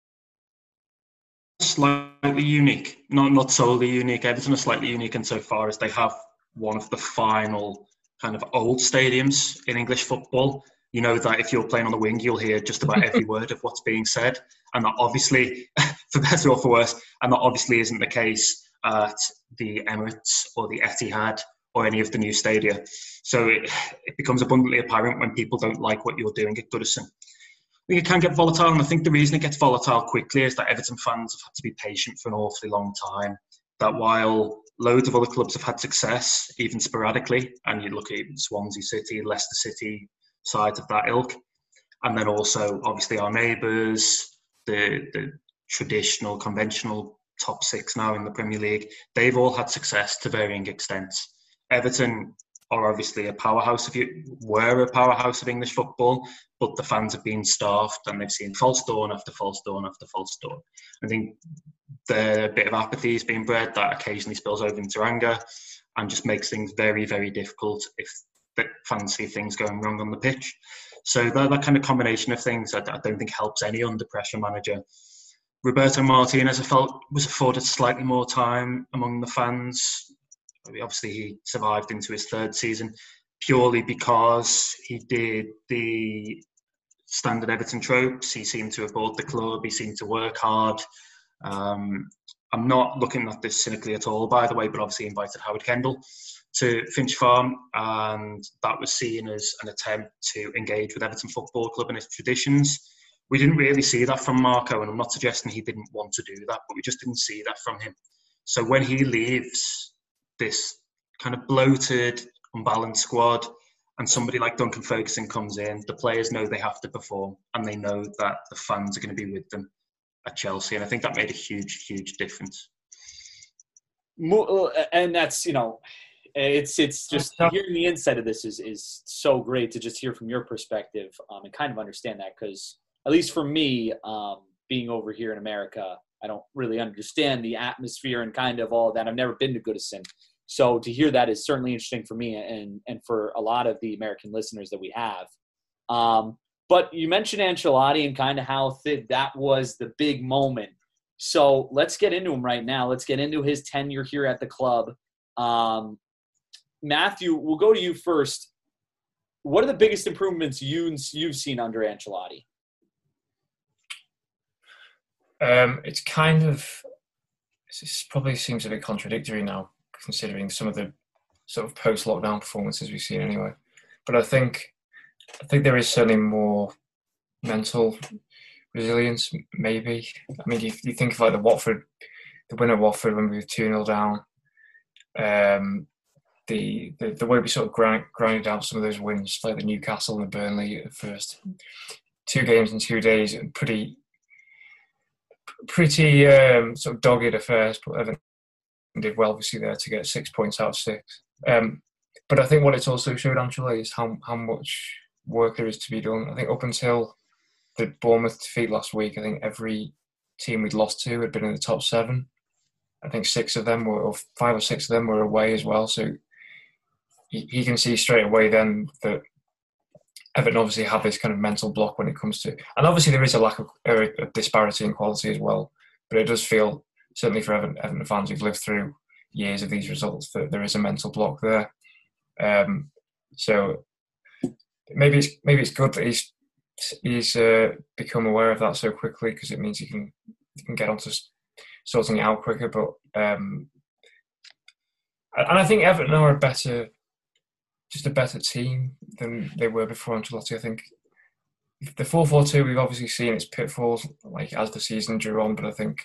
slightly unique, not not solely unique. Everton is slightly unique insofar as they have one of the final kind of old stadiums in English football. You know that if you're playing on the wing, you'll hear just about every <laughs> word of what's being said, and that obviously, <laughs> for better or for worse, and that obviously isn't the case at the Emirates or the Etihad or any of the new stadia. So it, it becomes abundantly apparent when people don't like what you're doing at Goodison. I think it can get volatile, and I think the reason it gets volatile quickly is that Everton fans have had to be patient for an awfully long time. That while loads of other clubs have had success, even sporadically, and you look at Swansea City, Leicester City, sides of that ilk, and then also obviously our neighbours, the the traditional, conventional top six now in the Premier League, they've all had success to varying extents. Everton are obviously a powerhouse of you were a powerhouse of English football, but the fans have been starved and they've seen false dawn after false dawn after false dawn. I think the bit of apathy is being bred that occasionally spills over into anger and just makes things very, very difficult if the fans see things going wrong on the pitch. So that, that kind of combination of things I, I don't think helps any under pressure manager. Roberto Martinez I felt was afforded slightly more time among the fans obviously he survived into his third season purely because he did the standard Everton tropes. He seemed to have bought the club. He seemed to work hard. Um, I'm not looking at this cynically at all, by the way, but obviously invited Howard Kendall to Finch Farm, and that was seen as an attempt to engage with Everton Football Club and its traditions. We didn't really see that from Marco, and I'm not suggesting he didn't want to do that, but we just didn't see that from him. So when he leaves, this kind of bloated, unbalanced squad, and somebody like Duncan Ferguson comes in, the players know they have to perform, and they know that the fans are going to be with them at Chelsea, and I think that made a huge, huge difference. Uh, and that's you know, it's it's just hearing the inside of this is is so great to just hear from your perspective um, and kind of understand that because at least for me, um, being over here in America, I don't really understand the atmosphere and kind of all of that. I've never been to Goodison. So to hear that is certainly interesting for me and, and for a lot of the American listeners that we have. Um, but you mentioned Ancelotti and kind of how th- that was the big moment. So let's get into him right now. Let's get into his tenure here at the club. Um, Matthew, we'll go to you first. What are the biggest improvements you, you've seen under Ancelotti? Um, it's kind of it probably seems a bit contradictory now, considering some of the sort of post-lockdown performances we've seen anyway. But I think I think there is certainly more mental resilience. Maybe I mean you, you think of like the Watford, the winner of Watford when we were two 0 down. Um, the, the the way we sort of grind, grinded out some of those wins, like the Newcastle and the Burnley at first, two games in two days, pretty pretty um, sort of dogged at first, but Everton did well obviously there to get six points out of six. Um, but I think what it's also showed Ancelotti is how how much work there is to be done. I think up until the Bournemouth defeat last week, I think every team we'd lost to had been in the top seven. I think six of them were, or five or six of them were away as well. So he, he can see straight away then that Everton obviously have this kind of mental block when it comes to, and obviously there is a lack of a disparity in quality as well. But it does feel certainly for Everton, Everton fans who've lived through years of these results that there is a mental block there. Um, so maybe it's maybe it's good that he's he's uh, become aware of that so quickly because it means he can he can get onto sorting it out quicker. But um, and I think Everton are a better just a better team than they were before Ancelotti. I think the four four two we've obviously seen its pitfalls like as the season drew on, but I think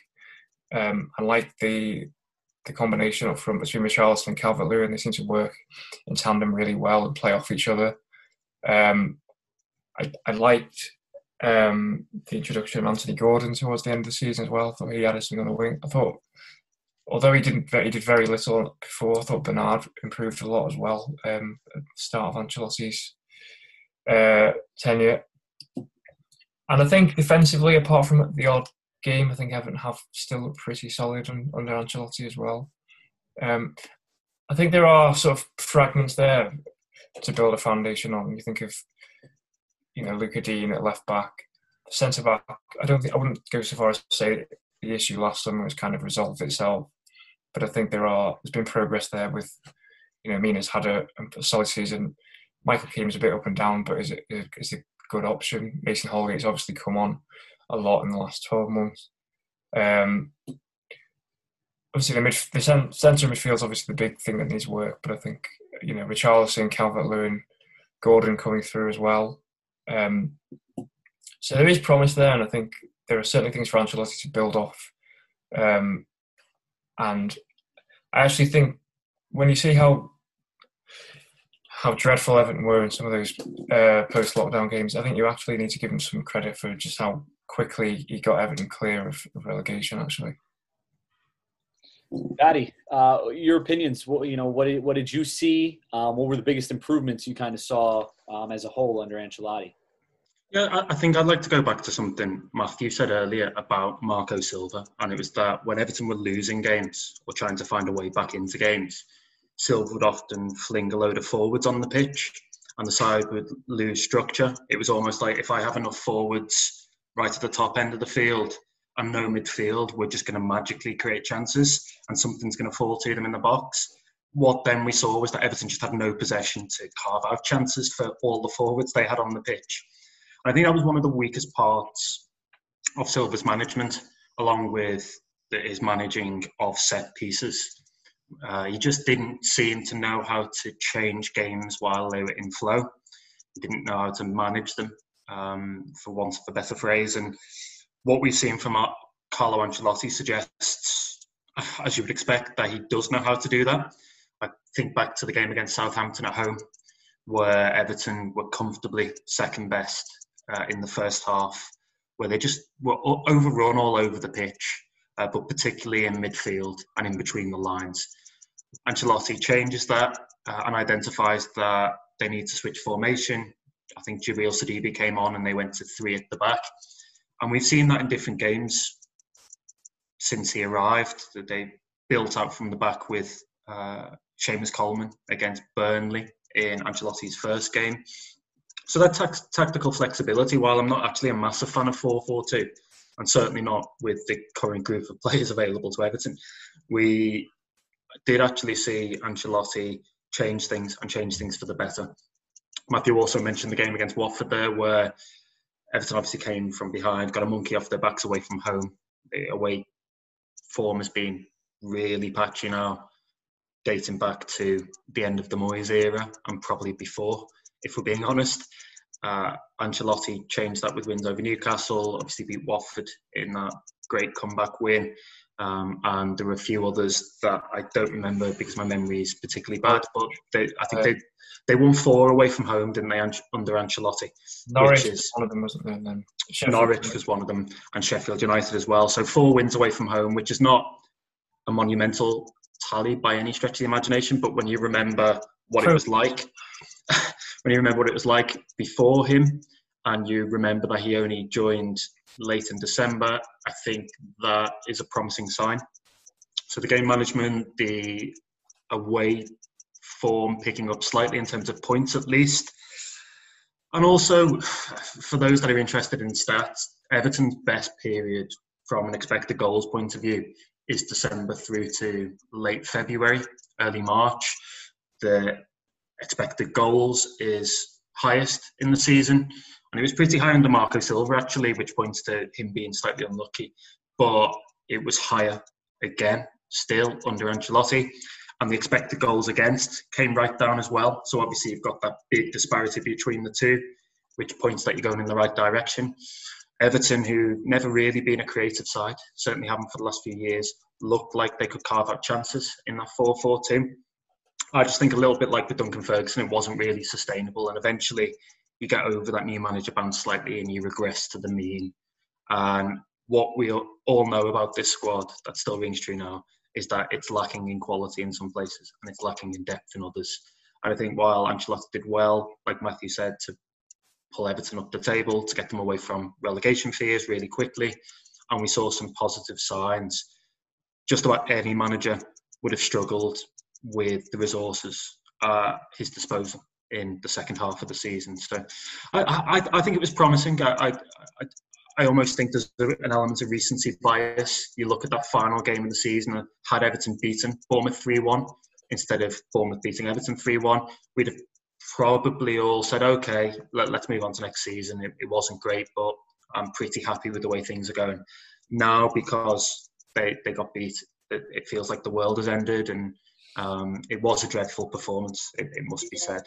um, I like the the combination up front between Richarlison and Calvert Lewin. They seem to work in tandem really well and play off each other. Um, I, I liked um, the introduction of Anthony Gordon towards the end of the season as well. I thought he added something on the wing. I thought although he didn't he did very little before, I thought Bernard improved a lot as well um, at the start of Ancelotti's uh, tenure. And I think defensively, apart from the odd game, I think Everton have still looked pretty solid on, under Ancelotti as well. Um, I think there are sort of fragments there to build a foundation on. You think of, you know, Lucas Digne at left back, centre back. I don't think I wouldn't go so far as to say the issue last summer has kind of resolved itself but I think there are there's been progress there with you know, Mina's had a, a solid season. Michael Keane's a bit up and down, but is it is a good option. Mason Holgate's obviously come on a lot in the last twelve months. Um, obviously, the, mid, the centre midfield is obviously the big thing that needs work, but I think you know Richarlison, Calvert Lewin, Gordon coming through as well. Um, so there is promise there, and I think there are certainly things for Ancelotti to build off. Um, and I actually think when you see how how dreadful Everton were in some of those uh, post lockdown games, I think you actually need to give him some credit for just how quickly he got Everton clear of, of relegation. Actually, Paddy, uh, your opinions. What you know, what did, what did you see? Um, what were the biggest improvements you kind of saw um, as a whole under Ancelotti? Yeah, I think I'd like to go back to something Matthew said earlier about Marco Silva, and it was that when Everton were losing games or trying to find a way back into games, Silva would often fling a load of forwards on the pitch, and the side would lose structure. It was almost like if I have enough forwards right at the top end of the field and no midfield, we're just going to magically create chances, and something's going to fall to them in the box. What then we saw was that Everton just had no possession to carve out chances for all the forwards they had on the pitch I think that was one of the weakest parts of Silva's management, along with the, his managing of set pieces. Uh, he just didn't seem to know how to change games while they were in flow. He didn't know how to manage them, um, for want of a better phrase. And what we've seen from Carlo Ancelotti suggests, as you would expect, that he does know how to do that. I think back to the game against Southampton at home, where Everton were comfortably second best uh, in the first half, where they just were overrun all over the pitch, uh, but particularly in midfield and in between the lines. Ancelotti changes that uh, and identifies that they need to switch formation. I think Djibril Sidibe came on and they went to three at the back. And we've seen that in different games since he arrived, that they built up from the back with uh, Seamus Coleman against Burnley in Ancelotti's first game. So that tax, tactical flexibility, while I'm not actually a massive fan of 4-4-2, and certainly not with the current group of <laughs> players available to Everton, we did actually see Ancelotti change things and change things for the better. Matthew also mentioned the game against Watford there, where Everton obviously came from behind, got a monkey off their backs away from home. The away form has been really patchy now, dating back to the end of the Moyes era and probably before if we're being honest. Uh, Ancelotti changed that with wins over Newcastle, obviously beat Watford in that great comeback win. Um, and there were a few others that I don't remember because my memory is particularly bad. But they, I think they they won four away from home, didn't they, under Ancelotti? Norwich is, one of them, wasn't there? Then Norwich was one of them, and Sheffield United as well. So four wins away from home, which is not a monumental tally by any stretch of the imagination. But when you remember what it was like when you remember what it was like before him, and you remember that he only joined late in December, I think that is a promising sign. So the game management, the away form picking up slightly in terms of points at least. And also, for those that are interested in stats, Everton's best period from an expected goals point of view is December through to late February, early March. The expected goals is highest in the season. And it was pretty high under Marco Silva, actually, which points to him being slightly unlucky. But it was higher again, still under Ancelotti. And the expected goals against came right down as well. So obviously, you've got that big disparity between the two, which points that you're going in the right direction. Everton, who never really been a creative side, certainly haven't for the last few years, looked like they could carve out chances in that 4 4 2. I just think a little bit like with Duncan Ferguson, it wasn't really sustainable, and eventually you get over that new manager bounce slightly and you regress to the mean. And what we all know about this squad that still rings true now is that it's lacking in quality in some places and it's lacking in depth in others. And I think while Ancelotti did well, like Matthew said, to pull Everton up the table, to get them away from relegation fears really quickly, and we saw some positive signs. Just about any manager would have struggled with the resources at his disposal in the second half of the season. So I, I, I think it was promising. I, I, I, almost think there's an element of recency bias. You look at that final game of the season, had Everton beaten Bournemouth 3 1 instead of Bournemouth beating Everton 3 1, we'd have probably all said, okay, let, us move on to next season. It, it, wasn't great, but I'm pretty happy with the way things are going. Now, because they, they got beat, it, it feels like the world has ended and um, it was a dreadful performance, it, it must be said.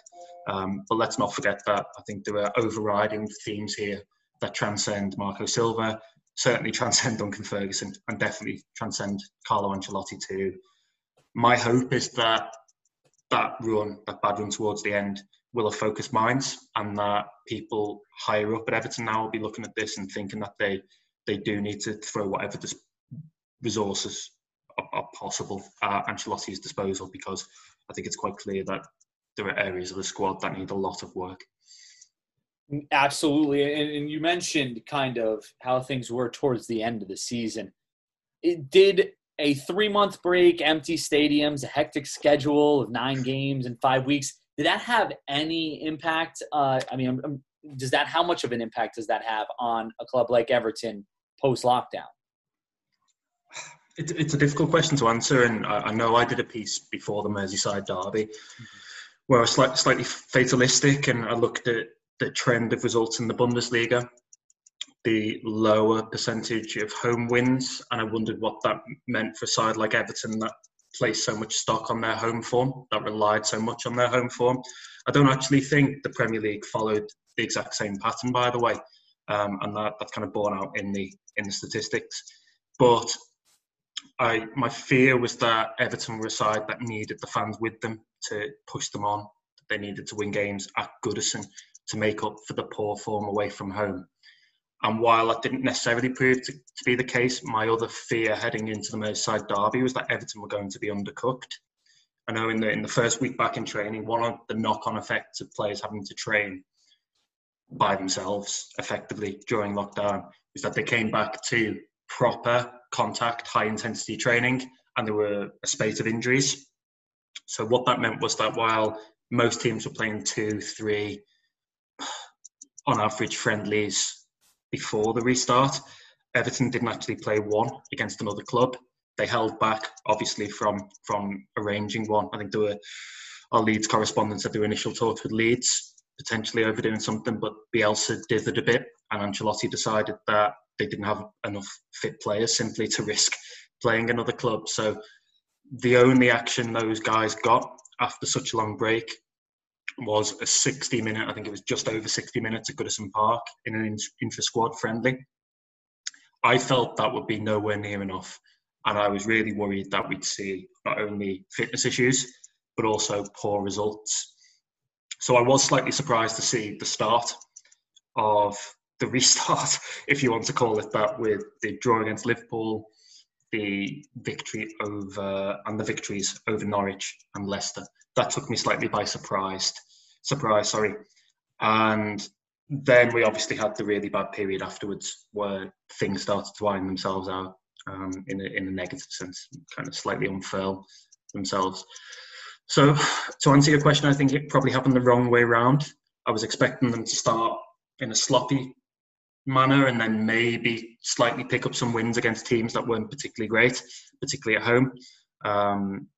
Um, but let's not forget that I think there are overriding themes here that transcend Marco Silva, certainly transcend Duncan Ferguson, and definitely transcend Carlo Ancelotti too. My hope is that that run, that bad run towards the end, will have focused minds, and that people higher up at Everton now will be looking at this and thinking that they they do need to throw whatever resources are, possible at Ancelotti's disposal because I think it's quite clear that there are areas of the squad that need a lot of work. Absolutely. And, and, you mentioned kind of how things were towards the end of the season. It did a three month break, empty stadiums, a hectic schedule of nine games in five weeks. Did that have any impact? Uh, I mean, um, does that, how much of an impact does that have on a club like Everton post lockdown? It, it's a difficult question to answer. And I, I, know I did a piece before the Merseyside derby mm-hmm. where I was slightly, slightly fatalistic and I looked at the trend of results in the Bundesliga, the lower percentage of home wins, and I wondered what that meant for a side like Everton that placed so much stock on their home form, that relied so much on their home form. I don't actually think the Premier League followed the exact same pattern, by the way, um, and that, that's kind of borne out in the in the statistics. But I, my fear was that Everton were a side that needed the fans with them to push them on. They needed to win games at Goodison to make up for the poor form away from home. And while that didn't necessarily prove to, to be the case, my other fear heading into the Merseyside derby was that Everton were going to be undercooked. I know in the in the first week back in training, one of the knock-on effects of players having to train by themselves effectively during lockdown is that they came back to proper contact, high intensity training, and there were a spate of injuries. So what that meant was that while most teams were playing two, three, <sighs> on average friendlies before the restart. Everton didn't actually play one against another club. They held back, obviously, from from arranging one. I think there were our Leeds correspondents had their initial talks with Leeds, potentially overdoing something, but Bielsa dithered a bit, and Ancelotti decided that they didn't have enough fit players simply to risk playing another club. So the only action those guys got after such a long break was a 60 minute, I think it was just over 60 minutes at Goodison Park in an intra squad friendly. I felt that would be nowhere near enough. And I was really worried that we'd see not only fitness issues, but also poor results. So I was slightly surprised to see the start of the restart, <laughs> if you want to call it that, with the draw against Liverpool, the victory over, and the victories over Norwich and Leicester that took me slightly by surprise. Surprise, sorry. And then we obviously had the really bad period afterwards where things started to wind themselves out um, in, a, in a negative sense, kind of slightly unfurl themselves. So, to answer your question, I think it probably happened the wrong way round. I was expecting them to start in a sloppy manner and then maybe slightly pick up some wins against teams that weren't particularly great, particularly at home. Um,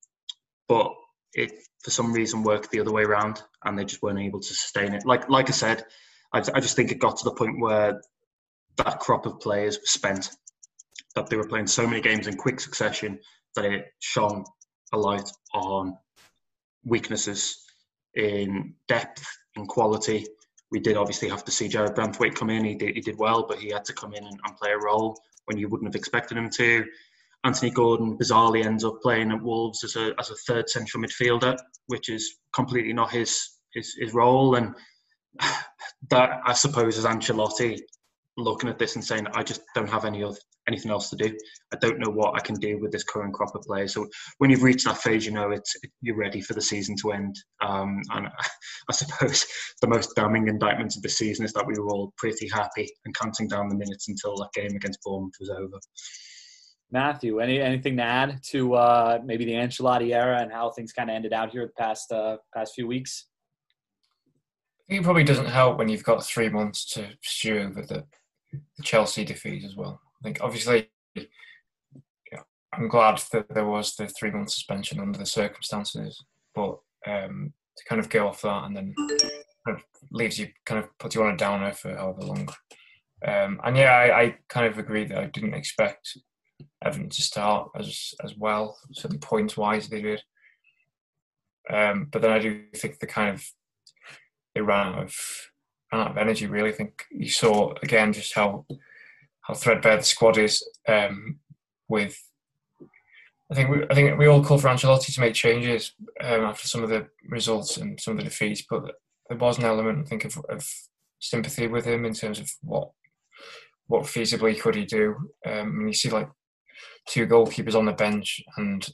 but it for some reason worked the other way around, and they just weren't able to sustain it. Like like I said, I, I just think it got to the point where that crop of players was spent. That they were playing so many games in quick succession that it shone a light on weaknesses in depth, in quality. We did obviously have to see Jarrad Branthwaite come in. He did, he did well, but he had to come in and, and play a role when you wouldn't have expected him to. Anthony Gordon bizarrely ends up playing at Wolves as a as a third central midfielder, which is completely not his his, his role. And <sighs> that I suppose is Ancelotti looking at this and saying, I just don't have any other, anything else to do. I don't know what I can do with this current crop of players. So when you've reached that phase, you know it's you're ready for the season to end. Um, and <laughs> I suppose the most damning indictment of the season is that we were all pretty happy and counting down the minutes until that game against Bournemouth was over. Matthew, any anything to add to uh, maybe the Ancelotti era and how things kind of ended out here the past uh, past few weeks? I think it probably doesn't help when you've got three months to stew over the, the Chelsea defeat as well. I think obviously I'm glad that there was the three month suspension under the circumstances, but um, to kind of go off that and then kind of leaves you kind of puts you on a downer for however long. Um, and yeah, I, I, kind of agree that I didn't expect Everton to start as as well, certainly points wise they did. Um, but then I do think the kind of they ran out of ran out of energy. Really, I think you saw again just how how threadbare the squad is. Um, with I think we, I think we all call for Ancelotti to make changes um, after some of the results and some of the defeats, but there was an element I think of, of sympathy with him in terms of what what feasibly could he do. Um, and you see like two goalkeepers on the bench, and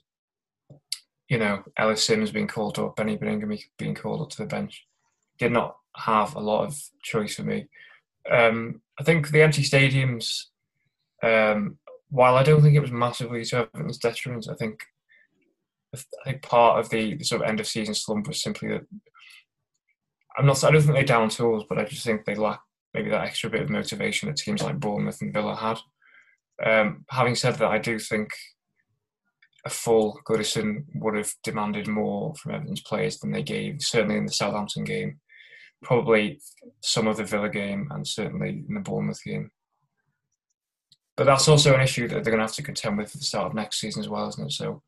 you know Ellis Simms being called up, Beni Baningime being called up to the bench. Did not have a lot of choice for me. Um, I think the empty stadiums um, while I don't think it was massively to Everton's detriment, I think I think part of the, the, sort of end of season slump was simply that I'm not. I don't think they're down tools, but I just think they lack maybe that extra bit of motivation that teams like Bournemouth and Villa had. Um, having said that, I do think a full Goodison would have demanded more from Everton's players than they gave. Certainly in the Southampton game, probably some of the Villa game, and certainly in the Bournemouth game. But that's also an issue that they're going to have to contend with at the start of next season as well, isn't it? So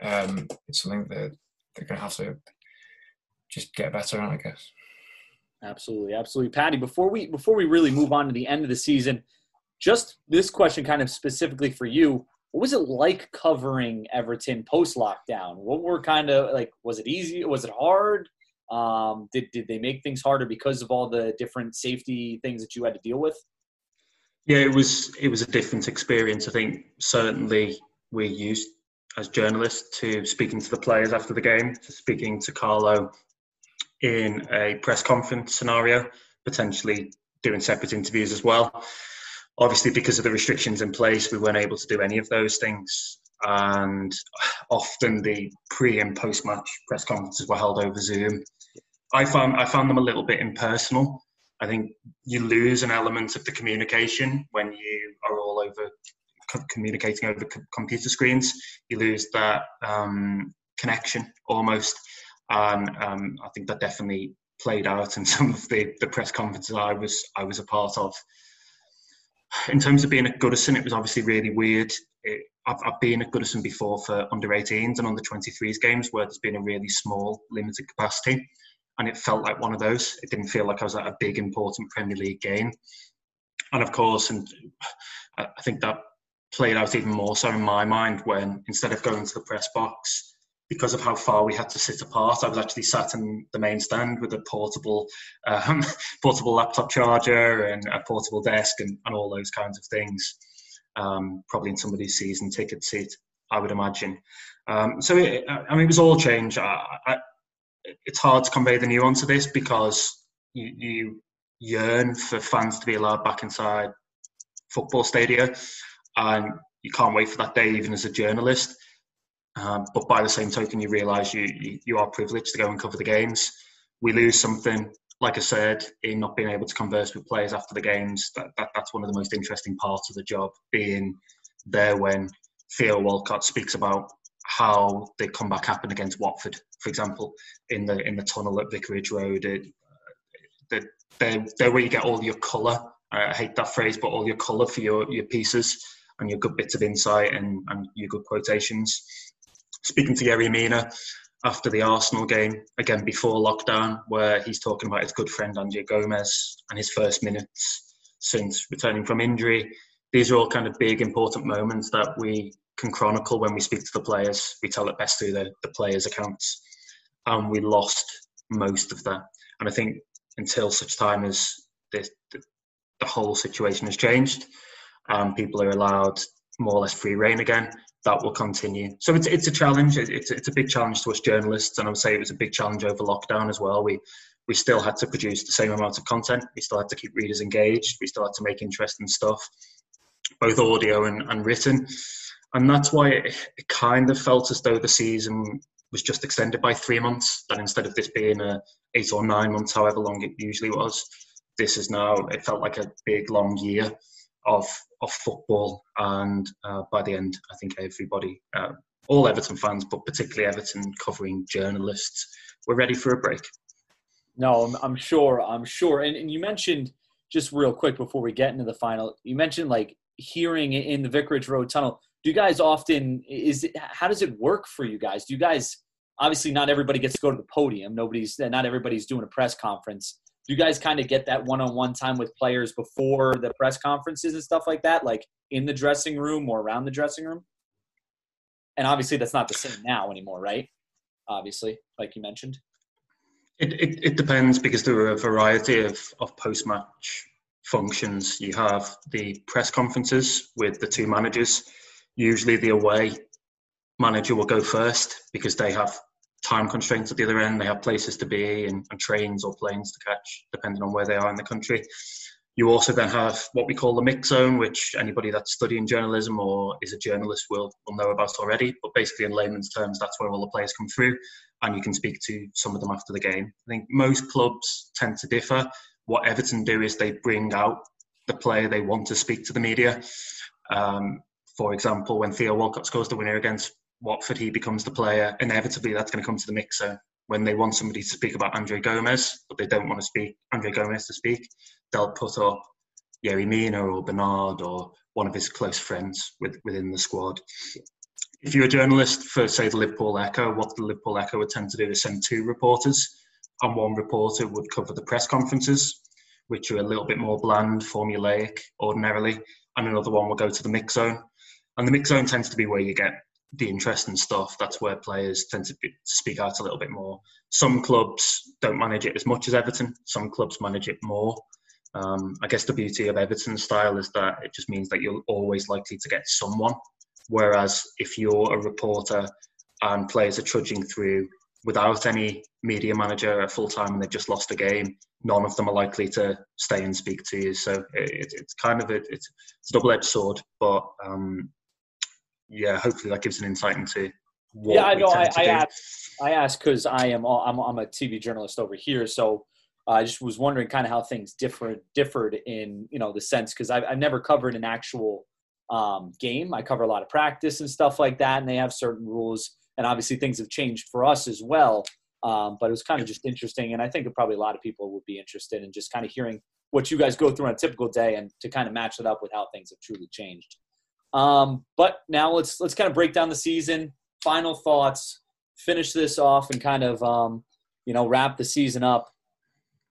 um, it's something that they're going to have to just get better at, I guess. Absolutely, absolutely, Paddy. Before we before we really move on to the end of the season, just this question, kind of specifically for you. What was it like covering Everton post lockdown? What were kind of like? Was it easy? Was it hard? Um, did did they make things harder because of all the different safety things that you had to deal with? Yeah, it was it was a different experience. I think certainly we're used as journalists to speaking to the players after the game, to speaking to Carlo in a press conference scenario, potentially doing separate interviews as well. Obviously, because of the restrictions in place, we weren't able to do any of those things. And often the pre and post match press conferences were held over Zoom. I found I found them a little bit impersonal. I think you lose an element of the communication when you are all over communicating over computer screens. You lose that um, connection almost, and um, I think that definitely played out in <laughs> some of the, the press conferences I was I was a part of. In terms of being at Goodison, it was obviously really weird. It, I've, I've been at Goodison before for under 18s and under 23s games where there's been a really small, limited capacity and it felt like one of those. It didn't feel like I was at a big, important Premier League game. And of course, and I think that played out even more so in my mind when instead of going to the press box, because of how far we had to sit apart, I was actually sat in the main stand with a portable, um, <laughs> portable laptop charger and a portable desk and, and all those kinds of things. Um, probably in somebody's season ticket seat, I would imagine. Um, so it, I mean, it was all change. I, I, it's hard to convey the nuance of this because you, you yearn for fans to be allowed back inside football stadia, and you can't wait for that day, even as a journalist. Um, but by the same token, you realise you, you, you are privileged to go and cover the games. We lose something, like I said, in not being able to converse with players after the games. That, that that's one of the most interesting parts of the job, being there when Theo Walcott speaks about how the comeback happened against Watford, for example, in the in the tunnel at Vicarage Road. It, the, they're, they're where you get all your colour. I hate that phrase, but all your colour for your, your pieces and your good bits of insight and, and your good quotations. Speaking to Yerry Mina after the Arsenal game, again before lockdown, where he's talking about his good friend Andre Gomes and his first minutes since returning from injury. These are all kind of big, important moments that we can chronicle when we speak to the players. We tell it best through the, the players' accounts. And we lost most of that. And I think until such time as the, the, the whole situation has changed and people are allowed more or less free reign again, that will continue. So it's, it's a challenge. It's, it's a big challenge to us journalists. And I would say it was a big challenge over lockdown as well. We, we still had to produce the same amount of content. We still had to keep readers engaged. We still had to make interesting stuff, both audio and, and written and that's why it, it, kind of felt as though the season was just extended by three months. That instead of this being a eight or nine months, however long it usually was, this is now it felt like a big long year of of football. And uh, by the end, I think everybody, uh, all Everton fans, but particularly Everton covering journalists, were ready for a break. No, I'm, I'm sure. I'm sure. And, and you mentioned just real quick before we get into the final, you mentioned like hearing in the Vicarage Road Tunnel. Do you guys often is it, how does it work for you guys? Do you guys obviously not everybody gets to go to the podium. Nobody's not everybody's doing a press conference. Do you guys kind of get that one-on-one time with players before the press conferences and stuff like that, like in the dressing room or around the dressing room? And obviously, that's not the same now anymore, right? Obviously, like you mentioned. It, it, it depends because there are a variety of, of post match functions. You have the press conferences with the two managers. Usually, the away manager will go first because they have time constraints at the other end. They have places to be and, and, trains or planes to catch, depending on where they are in the country. You also then have what we call the mix zone, which anybody that's studying journalism or is a journalist will, will know about already. But basically, in layman's terms, that's where all the players come through, and you can speak to some of them after the game. I think most clubs tend to differ. What Everton do is they bring out the player they want to speak to the media. Um, for example, when Theo Walcott scores the winner against Watford, he becomes the player. Inevitably, that's going to come to the mixer when they want somebody to speak about Andre Gomes, but they don't want to speak Andre Gomes to speak. They'll put up Yerry Mina or Bernard or one of his close friends with, within the squad. If you're a journalist for, say, the Liverpool Echo, what the Liverpool Echo would tend to do is send two reporters, and one reporter would cover the press conferences, which are a little bit more bland, formulaic ordinarily, and another one will go to the mix zone. And the mix zone tends to be where you get the interesting stuff. That's where players tend to, be, speak out a little bit more. Some clubs don't manage it as much as Everton. Some clubs manage it more. Um, I guess the beauty of Everton's style is that it just means that you're always likely to get someone. Whereas if you're a reporter and players are trudging through without any media manager full time and they've just lost a game, none of them are likely to stay and speak to you. So it, it's kind of a, it's a double edged sword, but um, yeah, hopefully that gives an insight into what yeah, I know. I, I asked, I asked because I am I'm, I'm a TV journalist over here, so I just was wondering kind of how things different differed in you know the sense because I've, I've never covered an actual um, game. I cover a lot of practice and stuff like that, and they have certain rules, and obviously things have changed for us as well. Um, but it was kind of just interesting, and I think probably a lot of people would be interested in just kind of hearing what you guys go through on a typical day and to kind of match it up with how things have truly changed. Um, but now let's let's kind of break down the season. Final thoughts. Finish this off and kind of um, you know wrap the season up.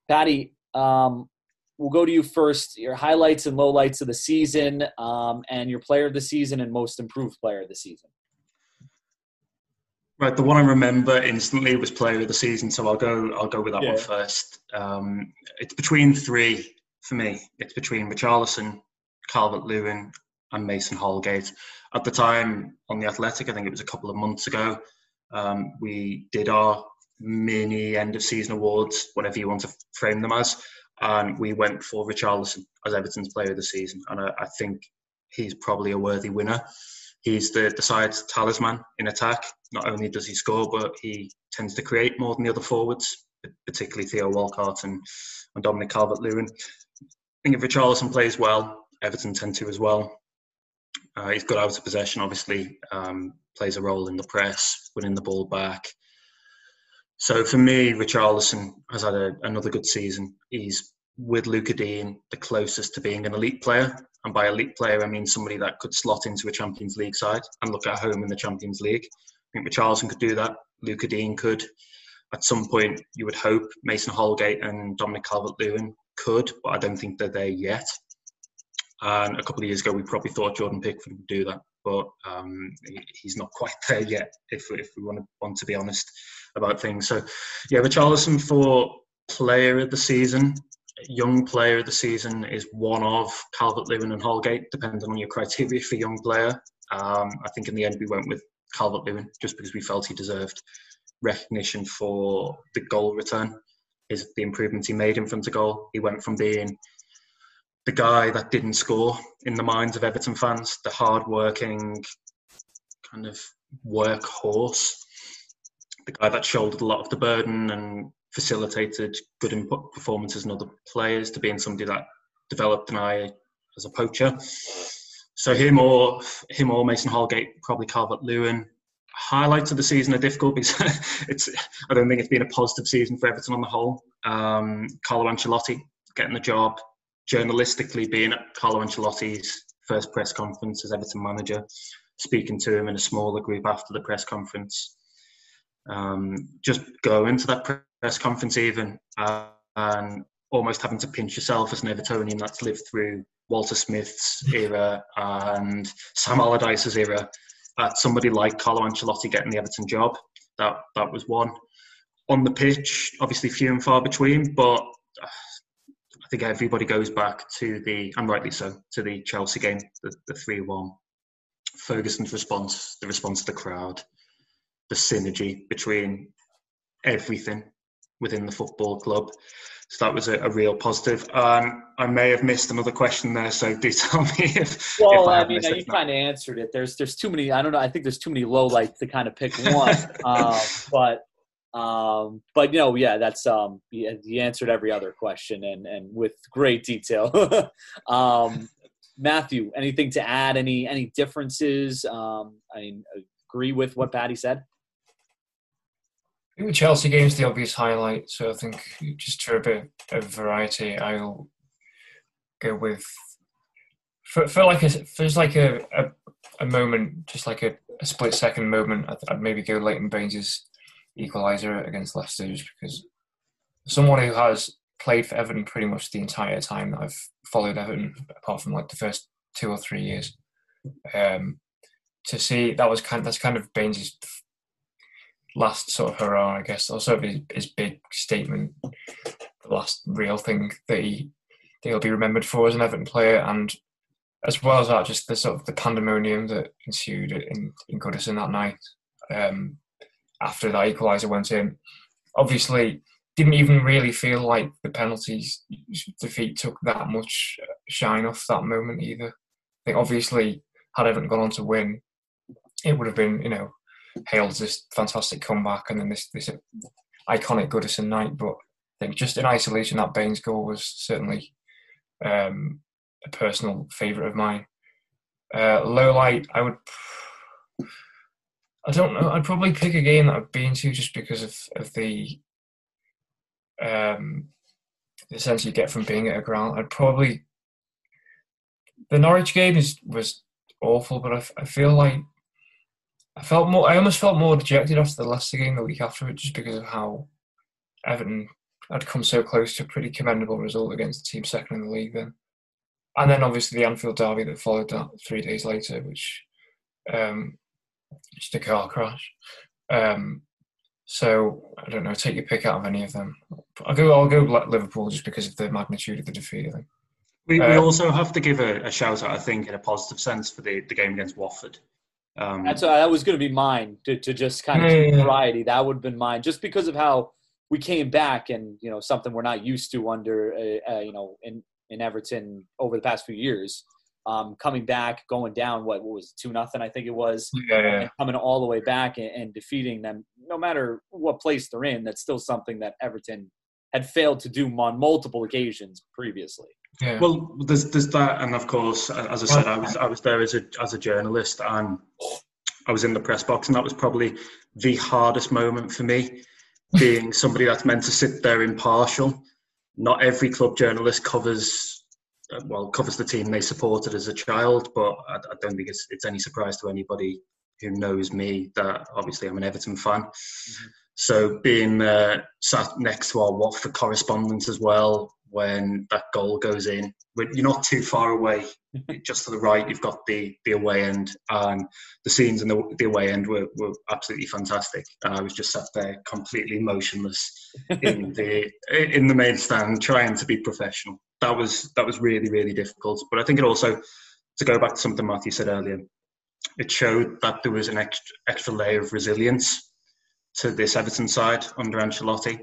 Paddy, um, we'll go to you first. Your highlights and lowlights of the season, um, and your player of the season and most improved player of the season. Right, the one I remember instantly was player of the season, so I'll go. I'll go with that yeah. one first. Um, it's between three for me. It's between Richarlison, Calvert Lewin, and Mason Holgate. At the time on the Athletic, I think it was a couple of months ago, um, we did our mini end of season awards, whatever you want to frame them as, and we went for Richarlison as Everton's player of the season. And I, I think he's probably a worthy winner. He's the, the side's talisman in attack. Not only does he score, but he tends to create more than the other forwards, particularly Theo Walcott and, and Dominic Calvert Lewin. I think if Richarlison plays well, Everton tend to as well. Uh, he's got out of possession, obviously, um, plays a role in the press, winning the ball back. So for me, Richarlison has had a, another good season. He's with Lucas Digne the closest to being an elite player. And by elite player, I mean somebody that could slot into a Champions League side and look at home in the Champions League. I think Richarlison could do that. Lucas Digne could. At some point, you would hope Mason Holgate and Dominic Calvert-Lewin could, but I don't think they're there yet. And a couple of years ago, we probably thought Jordan Pickford would do that, but um, he's not quite <laughs> there yet. If if we want to want to be honest about things, so yeah, Richarlison for player of the season, young player of the season is one of Calvert Lewin and Holgate, depending on your criteria for young player. Um, I think in the end we went with Calvert Lewin just because we felt he deserved recognition for the goal return, is the improvements he made in front of goal. He went from being the guy that didn't score in the minds of Everton fans, the hard-working kind of workhorse, the guy that shouldered a lot of the burden and facilitated good input performances in other players, to being somebody that developed an eye as a poacher. So him or him or Mason Holgate, probably Calvert Lewin. Highlights of the season are difficult because <laughs> it's. I don't think it's been a positive season for Everton on the whole. Um, Carlo Ancelotti getting the job, journalistically being at Carlo Ancelotti's first press conference as Everton manager, speaking to him in a smaller group after the press conference. Um, just going to that press conference even uh, and almost having to pinch yourself as an Evertonian that's lived through Walter Smith's era and Sam Allardyce's era. At somebody like Carlo Ancelotti getting the Everton job, that that was one. On the pitch, obviously few and far between, but I think everybody goes back to the, and rightly so, to the Chelsea game, the, the 3 1. Ferguson's response, the response to the crowd, the synergy between everything within the football club. So that was a, a real positive. Um, I may have missed another question there, so do <laughs> tell me if. Well, if I, I, mean, you kind of answered it. There's there's too many. I don't know. I think there's too many low lights to kind of pick one. <laughs> um, but um, but you know, yeah, that's um, you, you answered every other question and and with great detail. <laughs> um, Matthew, anything to add? Any any differences? Um, I mean, agree with what Paddy said. The Chelsea game's the obvious highlight. So I think just for a bit of variety, I'll go with for, for like a there's like a, a, a moment, just like a, a split second moment. I'd, I'd maybe go Leighton Baines' equaliser against Leicester, just because someone who has played for Everton pretty much the entire time that I've followed Everton, apart from like the first two or three years. Um, to see that was kind of, that's kind of Baines' last sort of hurrah, I guess. or Also his, his big statement, the last real thing that he that he'll be remembered for as an Everton player, and as well as that, just the sort of the pandemonium that ensued in in Goodison that night um, after that equaliser went in. Obviously, didn't even really feel like the penalties defeat took that much shine off that moment either. I think obviously had Everton gone on to win, it would have been you know hailed this fantastic comeback and then this this iconic Goodison night. But I think just in isolation, that Baines goal was certainly um, a personal favourite of mine. Uh, low light, I would. I don't know. I'd probably pick a game that I've been to just because of of the um, the sense you get from being at a ground. I'd probably the Norwich game is was awful, but I, I feel like I felt more. I almost felt more dejected after the Leicester game the week after it, just because of how Everton had come so close to a pretty commendable result against the team second in the league then. And then obviously the Anfield derby that followed that three days later, which um, just a car crash. Um, so I don't know. Take your pick out of any of them. I'll go. I'll go Liverpool just because of the magnitude of the defeat. I think. We, we uh, also have to give a, a, shout out, I think, in a positive sense for the, the game against Watford. Um, That's that was going to be mine to, to just kind of yeah, variety. That would have been mine just because of how we came back and you know something we're not used to under uh, uh, you know in in Everton over the past few years. Um, coming back, going down, what, what was two nothing? I think it was. Yeah, yeah. coming all the way back and, and, defeating them, no matter what place they're in. That's still something that Everton had failed to do on multiple occasions previously. Yeah. Well, there's there's that, and of course, as I said, I was I was there as a as a journalist, and I was in the press box, and that was probably the hardest moment for me, being somebody that's meant to sit there impartial. Not every club journalist covers well covers the team they supported as a child, but I, I don't think it's it's any surprise to anybody who knows me that obviously I'm an Everton fan. Mm-hmm. So being uh, sat next to our Watford correspondent as well, when that goal goes in. You're not too far away. <laughs> Just to the right, you've got the, the away end, and the scenes in the, the away end were, were absolutely fantastic. And I was just sat there completely motionless in <laughs> the in the main stand, trying to be professional. That was that was really really difficult. But I think it also to go back to something Matthew said earlier, it showed that there was an extra extra layer of resilience to this Everton side under Ancelotti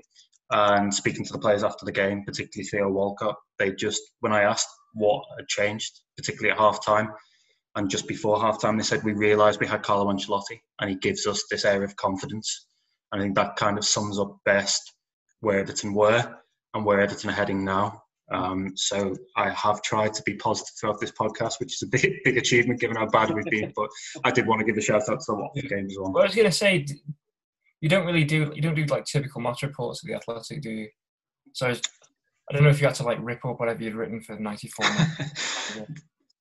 and speaking to the players after the game, particularly Theo Walcott, they just, when I asked what had changed, particularly at half time, and just before half time, they said, We realised we had Carlo Ancelotti and he gives us this air of confidence. And I think that kind of sums up best where Everton were and where Everton are heading now. Um, so I have tried to be positive throughout this podcast, which is a <laughs> big, big achievement given how bad we've been. But I did want to give a shout out to the Watford game as well. well I was going to say, you don't really do you don't do like typical match reports of the Athletic, do you? So I don't know if you had to like rip up whatever you'd written for '94. <laughs>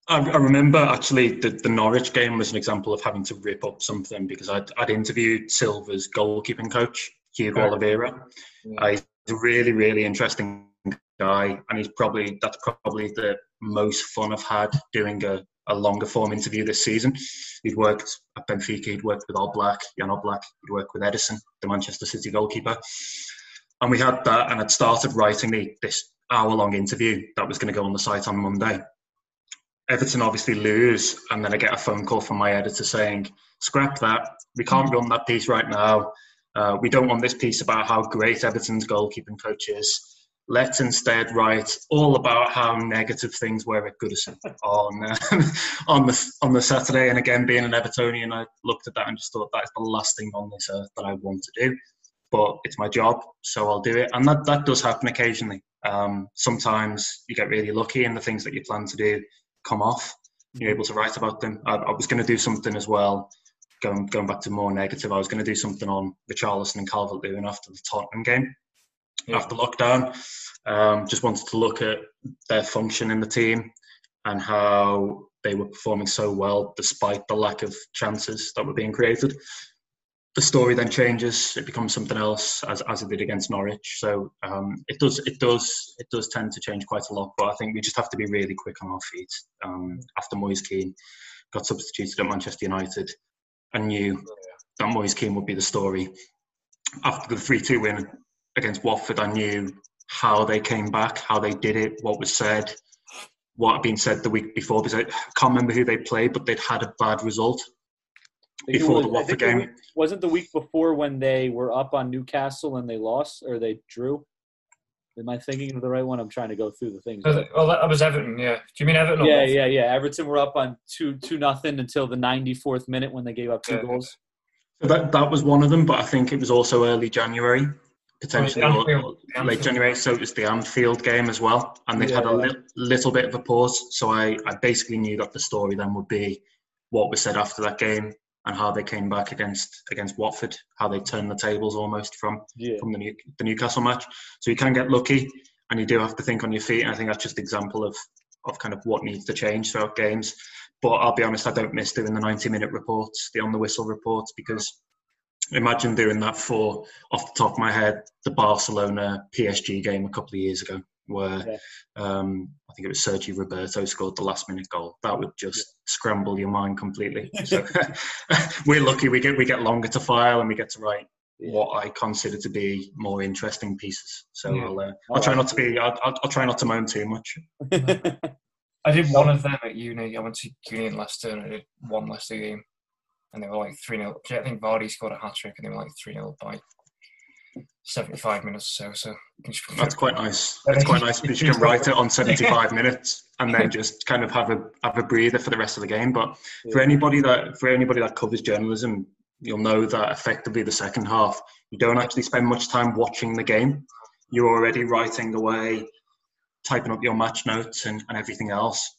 I, I remember actually the, the Norwich game was an example of having to rip up something because I'd, I'd interviewed Silva's goalkeeping coach, Hugo. Oliveira. Yeah. Uh, he's a really, really interesting guy, and he's probably that's probably the most fun I've had doing a, a longer form interview this season. He'd worked at Benfica, he'd worked with Oblak, Jan Oblak, he'd worked with Ederson, the Manchester City goalkeeper. And we had that, and I'd started writing the, this hour long interview that was going to go on the site on Monday. Everton obviously lose, and then I get a phone call from my editor saying, "Scrap that. We can't run that piece right now. Uh, we don't want this piece about how great Everton's goalkeeping coach is. Let's instead write all about how negative things were at Goodison on uh, <laughs> on the on the Saturday. And again, being an Evertonian, I looked at that and just thought that is the last thing on this earth that I want to do. But it's my job, so I'll do it. And that that does happen occasionally. Um, sometimes you get really lucky, and the things that you plan to do come off. You're able to write about them. I, I was going to do something as well. Going going back to more negative, I was going to do something on Richarlison and Calvert Lewin after the Tottenham game, after lockdown. Um, just wanted to look at their function in the team and how they were performing so well despite the lack of chances that were being created the story then changes. It becomes something else, as, as it did against Norwich. So um, it does it does it does tend to change quite a lot. But I think we just have to be really quick on our feet. Um, after Moise Kean got substituted at Manchester United, I knew that Moise Kean would be the story. After the three two win against Watford, I knew how they came back, how they did it, what was said, what had been said the week before. Because I can't remember who they played, but they'd had a bad result before was, the Watford game. wasn't the week before when they were up on Newcastle and they lost or they drew? Am I thinking of the right one? I'm trying to go through the things. Uh, well, that was Everton. Yeah. Do you mean Everton? yeah, yeah, yeah. Everton were up on two two nothing until the 94th minute when they gave up two yeah. goals. So that that was one of them, but I think it was also early January, potentially oh, late January. So it was the Anfield game as well, and they yeah. had a li- little bit of a pause. So I I basically knew that the story then would be what was said after that game and how they came back against against Watford, how they turned the tables almost from yeah. from the, New, the Newcastle match. So you can get lucky, and you do have to think on your feet. And I think that's just an example of of kind of what needs to change throughout games. But I'll be honest, I don't miss doing the 90 minute reports, the on the whistle reports, because imagine doing that for off the top of my head the Barcelona PSG game a couple of years ago where yeah. um, I think it was Sergi Roberto scored the last minute goal. That would just yeah. scramble your mind completely. <laughs> So <laughs> we're lucky we get we get longer to file and we get to write yeah. what I consider to be more interesting pieces. So I'll uh, I'll try not to be I'll, I'll, I'll, try not to moan too much. <laughs> I did one of them at uni. I went to uni in Leicester and I did one Leicester game, and they were like three 0 I think Vardy scored a hat trick and they were like three 0 by 75 minutes or so. so. That's quite nice. That's quite nice because you can write it on 75 <laughs> minutes and then just kind of have a have a breather for the rest of the game. But for anybody that for anybody that covers journalism, you'll know that effectively the second half you don't actually spend much time watching the game. You're already writing away, typing up your match notes and, and everything else.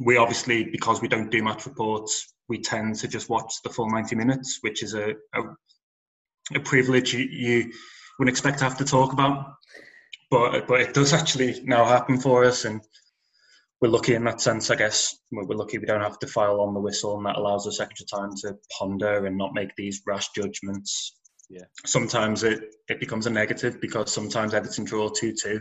We obviously, because we don't do match reports, we tend to just watch the full 90 minutes, which is a, a a privilege you, you wouldn't expect to have to talk about. But but it does actually now happen for us, and we're lucky in that sense, I guess. We're lucky we don't have to file on the whistle, and that allows us extra time to ponder and not make these rash judgments. Yeah. Sometimes it, it becomes a negative because sometimes Everton draw 2 2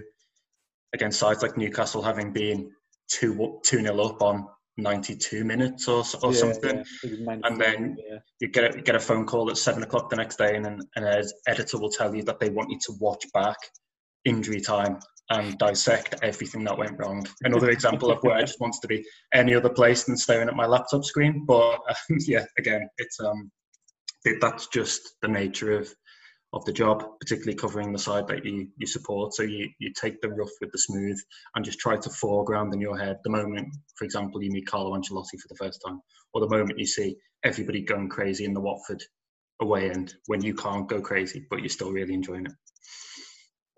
against sides like Newcastle having been 2 2 nil up on 92 minutes or, or yeah, something. Yeah. And then yeah. you get a, get a phone call at seven o'clock the next day, and an, an editor will tell you that they want you to watch back injury time and dissect everything that went wrong. Another example of where I just wanted to be any other place than staring at my laptop screen. But um, <laughs> yeah, again, it's um, it, that's just the nature of of the job, particularly covering the side that you, you support. So you, you take the rough with the smooth and just try to foreground in your head the moment, for example, you meet Carlo Ancelotti for the first time, or the moment you see everybody going crazy in the Watford away end when you can't go crazy, but you're still really enjoying it.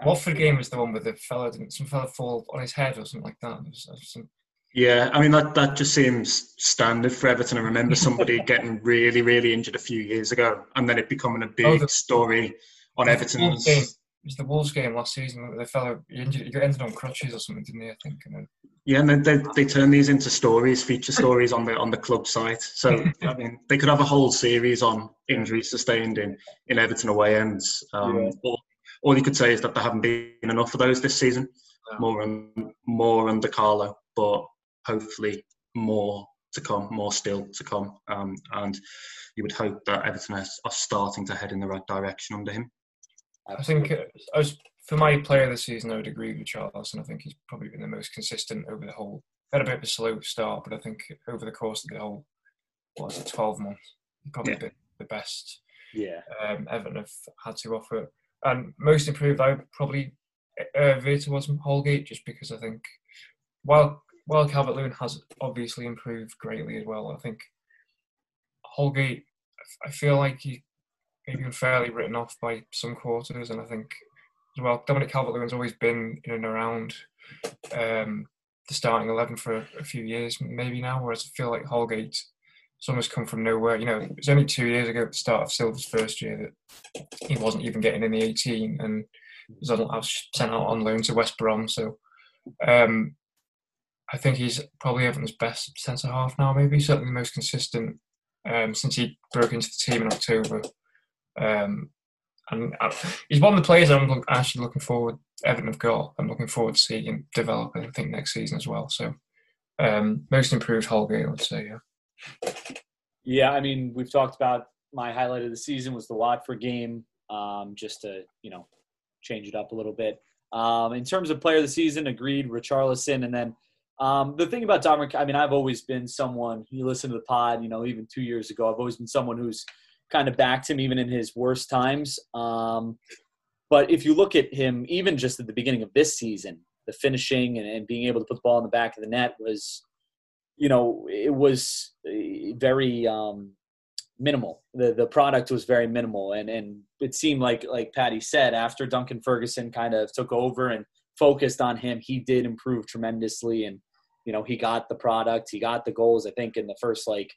Watford game was the one with the fella didn't some fella fall on his head or something like that. Was, some... Yeah, I mean that that just seems standard for Everton. I remember <laughs> somebody getting really really injured a few years ago, and then it becoming a big oh, the, story on Everton's. Game, it was the Wolves game last season. The fellow injured, he ended on crutches or something, didn't he? I think. Yeah, and they, they turn these into stories, feature stories on the on the club site. So <laughs> I mean, they could have a whole series on injuries sustained in in Everton away ends. Um, yeah. all, all, you could say is that there haven't been enough of those this season. Yeah. More and more under Carlo, but hopefully more to come, more still to come. Um, and you would hope that Everton are, are, starting to head in the right direction under him. I think uh, as for my player of the season, I would agree with Charles, and I think he's probably been the most consistent over the whole. Had a bit of a slow start, but I think over the course of the whole, what was it, twelve months, he's probably yeah. been the best. Yeah, um, Everton have had to offer, and most improved, I would probably uh, veer towards Holgate, just because I think while while Calvert Lewin has obviously improved greatly as well, I think Holgate, I feel like he maybe unfairly written off by some quarters, and I think as well, Dominic Calvert-Lewin's always been in and around um, the starting eleven for a, few years, maybe now. Whereas I feel like Holgate, almost come from nowhere. You know, it was only two years ago at the start of Silva's first year that he wasn't even getting in the eighteen, and was, on, was sent out on loan to West Brom. So um, I think he's probably Everton's best centre half now. Maybe certainly the most consistent um, since he broke into the team in October. Um, and uh, he's one of the players I'm actually looking forward. Everton have got. I'm looking forward to seeing him develop. I think next season as well. So um, most improved Holgate, I would say. Yeah. Yeah, I mean, we've talked about my highlight of the season was the Watford game. Um, just to you know change it up a little bit. Um, in terms of player of the season, agreed, Richarlison, and then um, the thing about Dominic, I mean, I've always been someone. You listen to the pod, you know, even two years ago, I've always been someone who's kind of backed him even in his worst times. Um, but if you look at him, even just at the beginning of this season, the finishing and, and, being able to put the ball in the back of the net was, you know, it was uh, very um, minimal. The the product was very minimal, and and it seemed like like Paddy said after Duncan Ferguson kind of took over and focused on him, he did improve tremendously, and you know he got the product, he got the goals. I think in the first like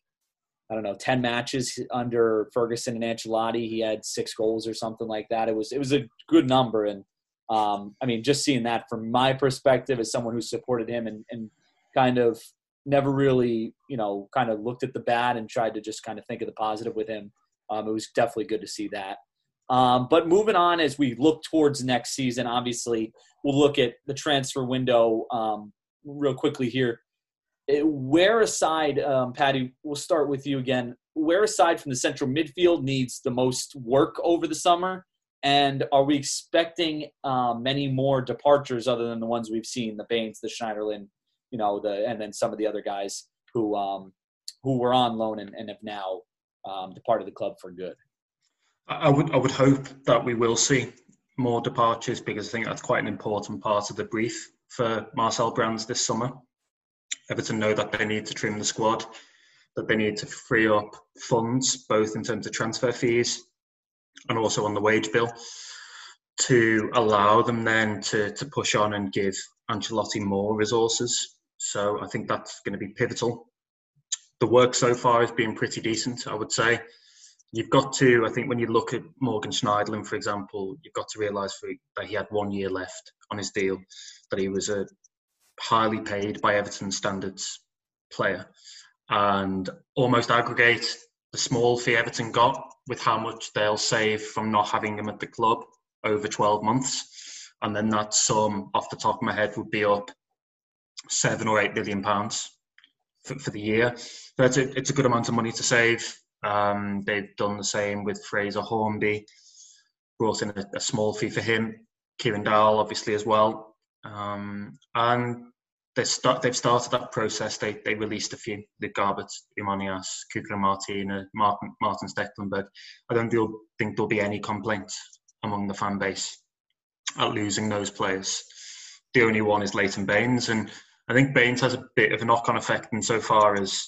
I don't know, 10 matches under Ferguson and Ancelotti. He had six goals or something like that. It was, it was a good number. And, um, I mean, just seeing that from my perspective as someone who supported him and, and kind of never really, you know, kind of looked at the bad and tried to just kind of think of the positive with him. Um, it was definitely good to see that. Um, but moving on as we look towards next season, obviously we'll look at the transfer window um, real quickly here where aside, um, Paddy, we'll start with you again. Where aside from the central midfield needs the most work over the summer? And are we expecting um, many more departures other than the ones we've seen, the Baines, the Schneiderlin, you know, the and then some of the other guys who um, who were on loan and, and have now um, departed the club for good? I would I would hope that we will see more departures because I think that's quite an important part of the brief for Marcel Brands this summer. Everton know that they need to trim the squad, that they need to free up funds, both in terms of transfer fees and also on the wage bill, to allow them then to, to push on and give Ancelotti more resources. So I think that's going to be pivotal. The work so far has been pretty decent, I would say. You've got to, I think, when you look at Morgan Schneiderlin, for example, you've got to realise that he had one year left on his deal, that he was a highly paid by Everton standards player and almost aggregate the small fee Everton got with how much they'll save from not having him at the club over 12 months. And then that sum, off the top of my head, would be up seven or eight million pounds for, for the year. So it's a, it's a good amount of money to save. Um, they've done the same with Fraser Hornby, brought in a, a small fee for him. Kieran Dowell, obviously, as well. Um, and they start, they've started that process. They they released a few: the Garbutt, Imanias, Cuco Martina, Martin, Martin Stekelenburg. I don't think there'll be any complaints among the fan base at losing those players. The only one is Leighton Baines, and I think Baines has a bit of a knock-on effect insofar as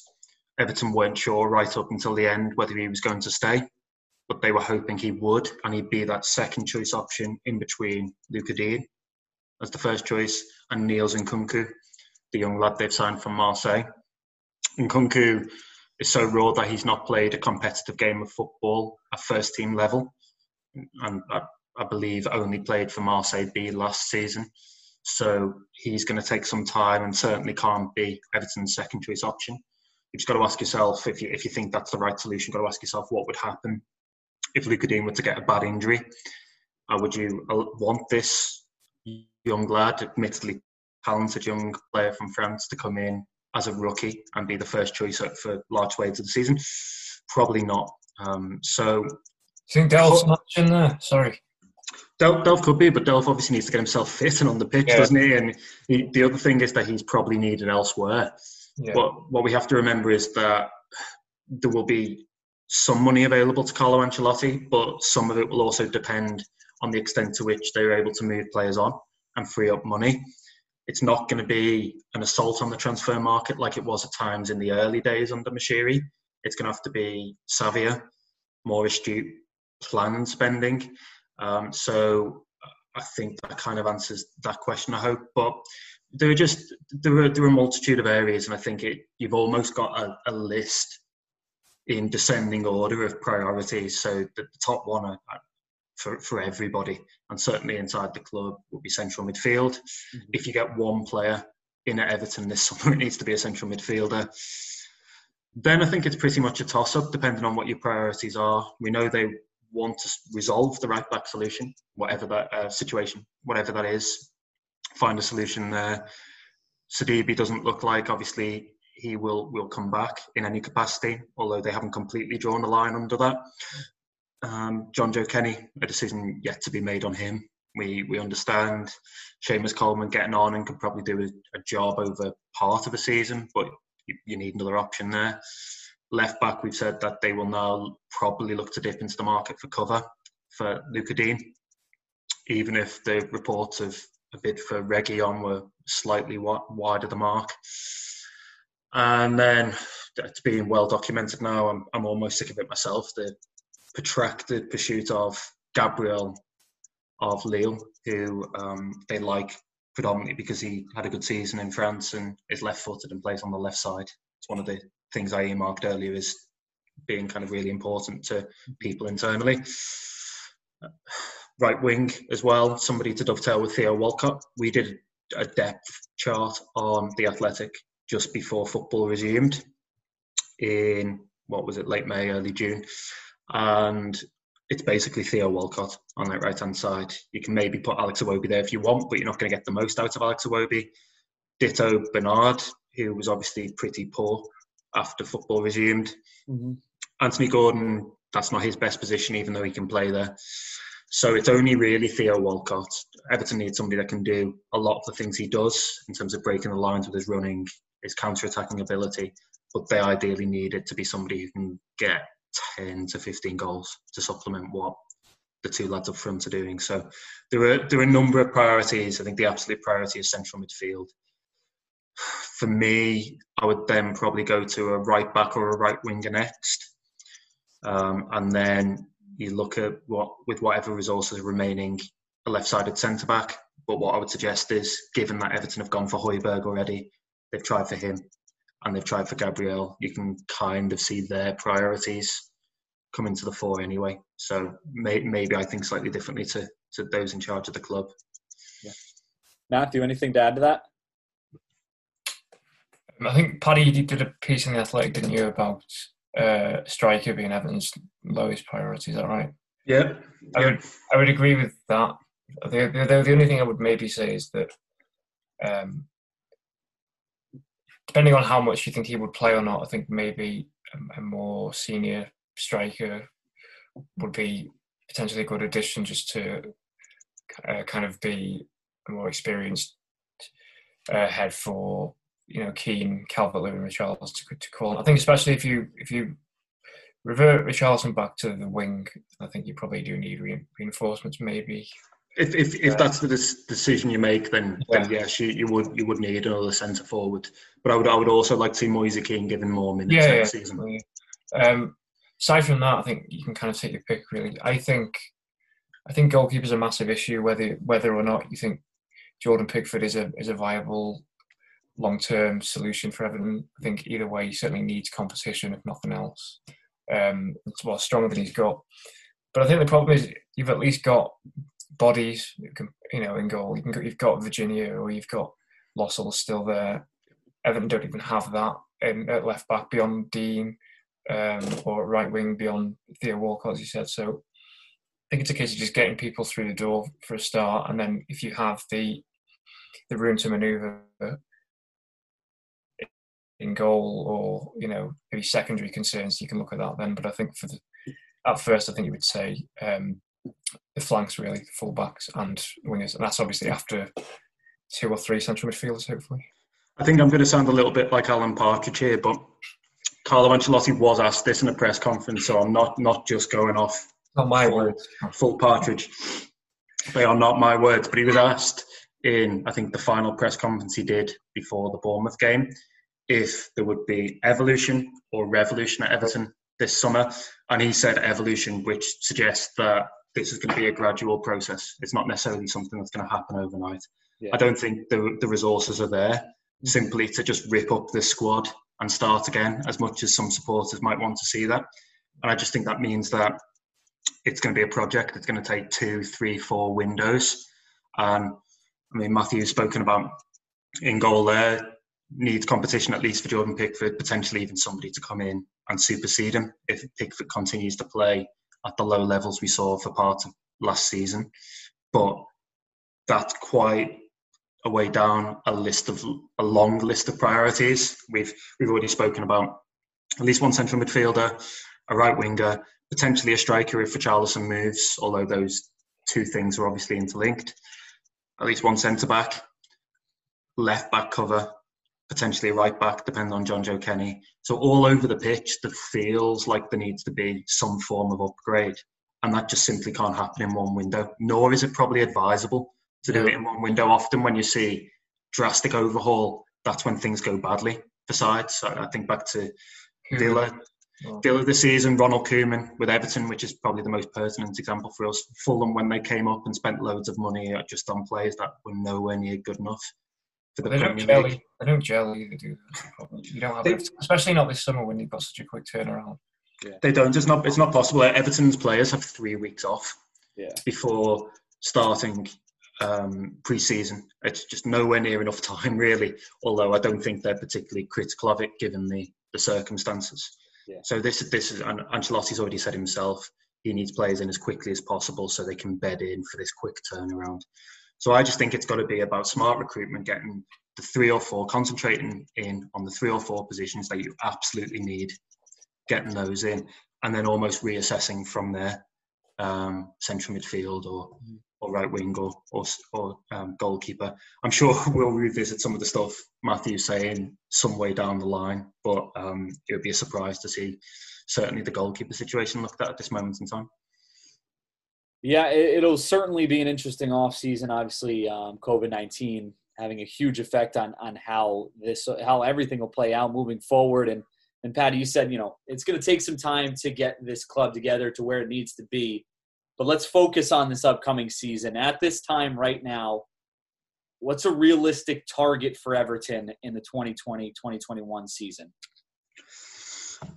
Everton weren't sure right up until the end whether he was going to stay but they were hoping he would, and he'd be that second choice option in between Lucas Digne as the first choice and Niels Nkounkou, the young lad they've signed from Marseille. Nkounkou is so raw that he's not played a competitive game of football at first team level, and I, I believe only played for Marseille B last season. So he's going to take some time and certainly can't be Everton's second choice option. You've just got to ask yourself if you if you think that's the right solution. You've got to ask yourself what would happen if Lucas Digne were to get a bad injury. Uh, would you uh, want this young lad, admittedly talented young player from France, to come in as a rookie and be the first choice for large swathes of the season? Probably not. Um, so, I think Delph's not in there. Sorry. Delph, Delph could be, but Delph obviously needs to get himself fit and on the pitch, yeah. doesn't he? And he, the other thing is that he's probably needed elsewhere. Yeah. But what we have to remember is that there will be some money available to Carlo Ancelotti, but some of it will also depend on the extent to which they're able to move players on and free up money. It's not going to be an assault on the transfer market like it was at times in the early days under Moshiri. It's going to have to be savvier, more astute, planned spending. Um, so I think that kind of answers that question. I hope, but there are just there are there are a multitude of areas, and I think it you've almost got a, a list in descending order of priorities. So the, top one are for, for everybody, and certainly inside the club would be central midfield. Mm-hmm. If you get one player in at Everton this <laughs> summer, it needs to be a central midfielder. Then I think it's pretty much a toss up, depending on what your priorities are. We know they want to resolve the right back solution, whatever that uh, situation, whatever that is. Find a solution there. Sidibe doesn't look like obviously he will will come back in any capacity, although they haven't completely drawn the line under that. Um, Jonjoe Kenny, a decision yet to be made on him. We we understand Seamus Coleman getting on and could probably do a, a job over part of a season, but you, you need another option there. Left back, we've said that they will now probably look to dip into the market for cover for Lucas Digne, even if the reports of a bid for Reguilón were slightly wide of the mark. And then it's being well documented now. I'm, I'm almost sick of it myself. The protracted pursuit of Gabriel of Lille, who um, they like predominantly because he had a good season in France and is left-footed and plays on the left side. It's one of the things I earmarked earlier as being kind of really important to people internally. Right wing as well, somebody to dovetail with Theo Walcott. We did a depth chart on the Athletic just before football resumed in what was it, late May, early June, and it's basically Theo Walcott on that right hand side. You can maybe put Alex Iwobi there if you want, but you're not going to get the most out of Alex Iwobi. Ditto Bernard, who was obviously pretty poor after football resumed. Mm-hmm. Anthony Gordon, that's not his best position, even though he can play there. So it's only really Theo Walcott. Everton needs somebody that can do a lot of the things he does in terms of breaking the lines with his running, his counter-attacking ability. But they ideally need it to be somebody who can get 10 to 15 goals to supplement what the two lads up front are doing. So there are there are a number of priorities. I think the absolute priority is central midfield for me, I would then probably go to a right back or a right winger next. Um, and then you look at what, with whatever resources are remaining, a left sided centre back. But what I would suggest is, given that Everton have gone for Højbjerg already, they've tried for him and they've tried for Gabriel, you can kind of see their priorities coming to the fore anyway. So may, maybe I think slightly differently to, to those in charge of the club. Yeah. Matthew, anything to add to that? I think Paddy, you did a piece in the Athletic, didn't you, about uh, striker being Everton's lowest priority? Is that right? Yeah. I would I would agree with that. The, the, the only thing I would maybe say is that um, depending on how much you think he would play or not, I think maybe a, a more senior striker would be potentially a good addition just to uh, kind of be a more experienced uh, head for you know Kean, Calvert Lewin, Richarlison to, to call. I think especially if you if you revert Richarlison back to the wing, I think you probably do need re- reinforcements maybe. If if, if that's the decision you make, then yeah. then yes, you, you would you would need another centre forward. But I would I would also like to see Moise Kean given more minutes yeah, next yeah. season. Um, aside from that, I think you can kind of take your pick. Really, I think I think goalkeeper's a massive issue. Whether whether or not you think Jordan Pickford is a is a viable long term solution for Everton, I think either way he certainly needs competition if nothing else. Um, it's more stronger than he's got. But I think the problem is you've at least got bodies, you know, in goal. You can, you've got Virginia or you've got Lössl still there. Everton don't even have that in, at left back beyond Digne um, or right wing beyond Theo Walcott, as you said. So I think it's a case of just getting people through the door for a start, and then if you have the the room to manoeuvre in goal or you know maybe secondary concerns, you can look at that then. But I think for the at first, I think you would say um, the flanks really, the fullbacks and wingers, and that's obviously after two or three central midfielders, hopefully. I think I'm going to sound a little bit like Alan Partridge here, but Carlo Ancelotti was asked this in a press conference, so I'm not not just going off. Not my full, words. Full Partridge. They are not my words, but he was asked in I think the final press conference he did before the Bournemouth game if there would be evolution or revolution at Everton this summer, and he said evolution, which suggests that this is going to be a gradual process. It's not necessarily something that's going to happen overnight. Yeah. I don't think the the resources are there mm. simply to just rip up this squad and start again, as much as some supporters might want to see that. And I just think that means that it's going to be a project. It's going to take two, three, four windows. And I mean, Matthew's spoken about in goal there needs competition at least for Jordan Pickford, potentially even somebody to come in and supersede him if Pickford continues to play at the low levels we saw for part of last season. But that's quite a way down a list of a long list of priorities. We've we've already spoken about at least one central midfielder, a right winger, potentially a striker if Richarlison moves, although those two things are obviously interlinked. At least one centre back, left back cover, potentially right back, depending on Jonjoe Kenny. So all over the pitch, there feels like there needs to be some form of upgrade, and that just simply can't happen in one window. Nor is it probably advisable to do it in one window. Often, when you see drastic overhaul, that's when things go badly for sides. So I think back to hmm. Villa. Villa this season, Ronald Koeman with Everton, which is probably the most pertinent example for us. Fulham, when they came up and spent loads of money uh, just on players that were nowhere near good enough for the they Premier don't League. They don't gel either, do they? You don't have, they, especially not this summer when you've got such a quick turnaround. Yeah. They don't. It's not. It's not possible. Everton's players have three weeks off yeah. before starting um, pre-season. It's just nowhere near enough time, really. Although I don't think they're particularly critical of it, given the the circumstances. Yeah. So this this is and Ancelotti's already said himself he needs players in as quickly as possible so they can bed in for this quick turnaround. So I just think it's got to be about smart recruitment, getting the three or four, concentrating in on the three or four positions that you absolutely need, getting those in, and then almost reassessing from there, um, central midfield or or right wing or or, or um, goalkeeper. I'm sure <laughs> we'll revisit some of the stuff Matthew's saying some way down the line, but um, it would be a surprise to see certainly the goalkeeper situation looked at at this moment in time. Yeah, it, will certainly be an interesting off season. Obviously, um, COVID nineteen having a huge effect on on how this how everything will play out moving forward. And and Paddy, you said you know it's going to take some time to get this club together to where it needs to be. But let's focus on this upcoming season. At this time, right now, what's a realistic target for Everton in the 2020-2021 season?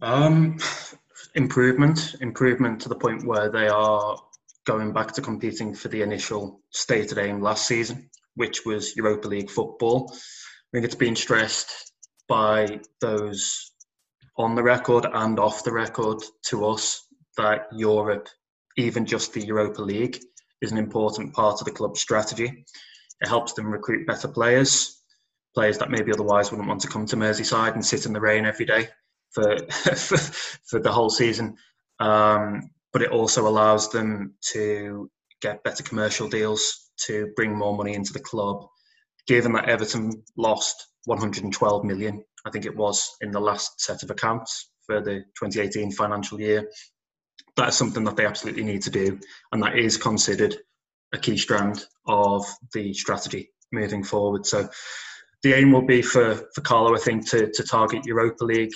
Um, improvement, improvement to the point where they are going back to competing for the initial stated aim last season, which was Europa League football. I think it's been stressed by those on the record and off the record to us that Europe, even just the Europa League, is an important part of the club's strategy. It helps them recruit better players, players that maybe otherwise wouldn't want to come to Merseyside and sit in the rain every day for for, <laughs> for the whole season. Um, but it also allows them to get better commercial deals to bring more money into the club. Given that Everton lost 112 million, I think it was in the last set of accounts for the 2018 financial year, that is something that they absolutely need to do, and that is considered a key strand of the strategy moving forward. So the aim will be for, for Carlo, I think, to, to target Europa League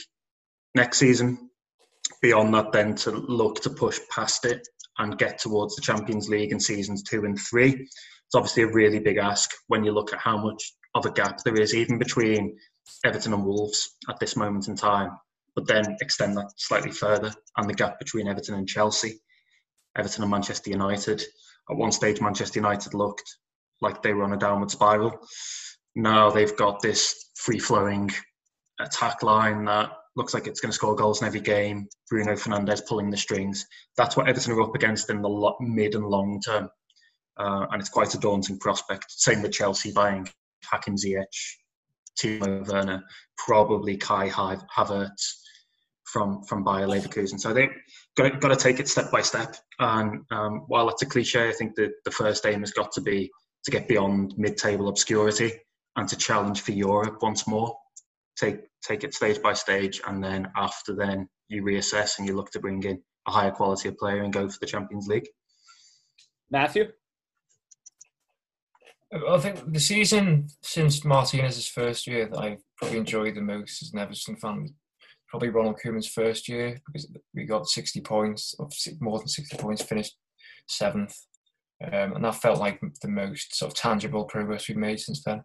next season, beyond that, then to look to push past it and get towards the Champions League in seasons two and three. It's obviously a really big ask when you look at how much of a gap there is, even between Everton and Wolves at this moment in time. But then extend that slightly further and the gap between Everton and Chelsea, Everton and Manchester United. At one stage, Manchester United looked like they were on a downward spiral. Now they've got this free flowing attack line that looks like it's going to score goals in every game. Bruno Fernandes pulling the strings. That's what Everton are up against in the mid and long term. Uh, and it's quite a daunting prospect. Same with Chelsea buying Hakim Ziyech, Timo Werner, probably Kai Havertz from from Bayer Leverkusen. So think got to, got to take it step by step. And um, while that's a cliche, I think that the first aim has got to be to get beyond mid-table obscurity and to challenge for Europe once more take take it stage by stage, and then after then you reassess and you look to bring in a higher quality of player and go for the Champions League. Matthew, I think the season since Martinez's first year that I've probably enjoyed the most as an Everton fan probably Ronald Koeman's first year because we got 60 points, or more than 60 points, finished seventh. Um, and that felt like the most sort of tangible progress we've made since then.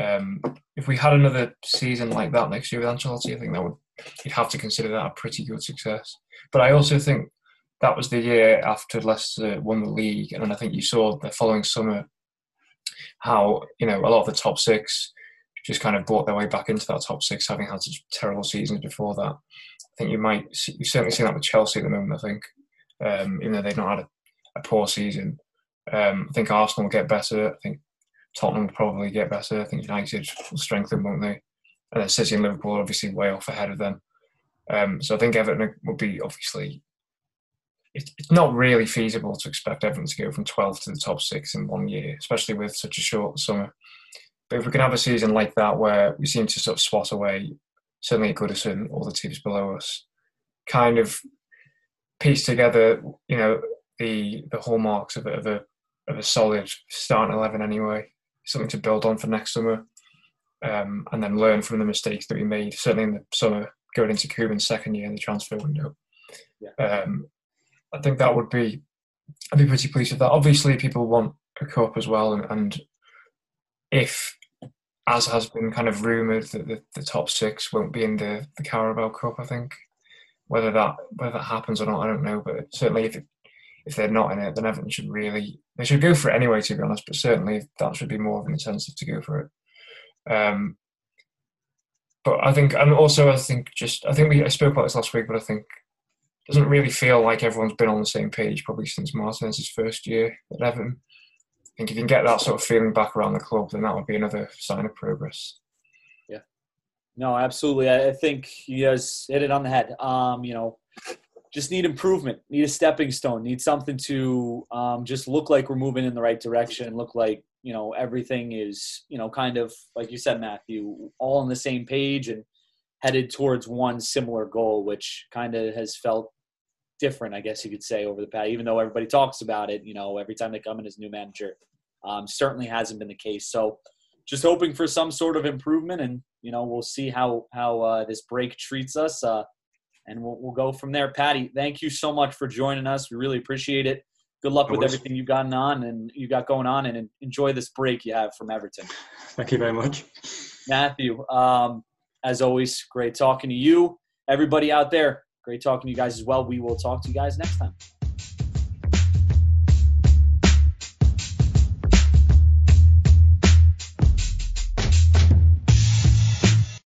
Um, if we had another season like that next year with Ancelotti, I think that would you'd have to consider that a pretty good success. But I also think that was the year after Leicester won the league, and I think you saw the following summer how you know a lot of the top six just kind of brought their way back into that top six, having had such terrible seasons before that. I think you might you certainly see that with Chelsea at the moment. I think um, even though they've not had a, a poor season, um, I think Arsenal will get better. I think Tottenham will probably get better. I think United will strengthen, won't they? And then City and Liverpool are obviously way off ahead of them. Um, so I think Everton will be obviously. It's not really feasible to expect Everton to go from 12 to the top six in one year, especially with such a short summer. But if we can have a season like that where we seem to sort of swat away, certainly at Goodison, all the teams below us, kind of piece together, you know, the the hallmarks of a, of a of a solid starting eleven anyway, something to build on for next summer, um, and then learn from the mistakes that we made. Certainly in the summer, going into Koeman's second year in the transfer window. Yeah. Um, I think that would be. I'd be pretty pleased with that. Obviously, people want a cup as well, and, and if, as has been kind of rumoured, that the, the, top six won't be in the, the Carabao Cup. I think whether that whether that happens or not, I don't know. But certainly, if it, if they're not in it, then Everton should really they should go for it anyway. To be honest, but certainly that should be more of an incentive to go for it. Um, but I think, and also I think just I think we I spoke about this last week, but I think it doesn't really feel like everyone's been on the same page probably since Martinez's first year at Everton. I think if you can get that sort of feeling back around the club, then that would be another sign of progress. Yeah. No, absolutely. I, think you guys hit it on the head. Um, you know, just need improvement, need a stepping stone, need something to um, just look like we're moving in the right direction, look like you know everything is you know kind of like you said, Matthew, all on the same page and headed towards one similar goal, which kind of has felt different, I guess you could say, over the past. Even though everybody talks about it, you know, every time they come in as new manager, um, certainly hasn't been the case. So, just hoping for some sort of improvement, and you know, we'll see how how uh, this break treats us. Uh, and we'll, we'll go from there. Paddy, thank you so much for joining us. We really appreciate it. Good luck with everything you've gotten on and you got going on, and enjoy this break you have from Everton. Thank you very much, Matthew. Um, as always, great talking to you. Everybody out there, great talking to you guys as well. We will talk to you guys next time.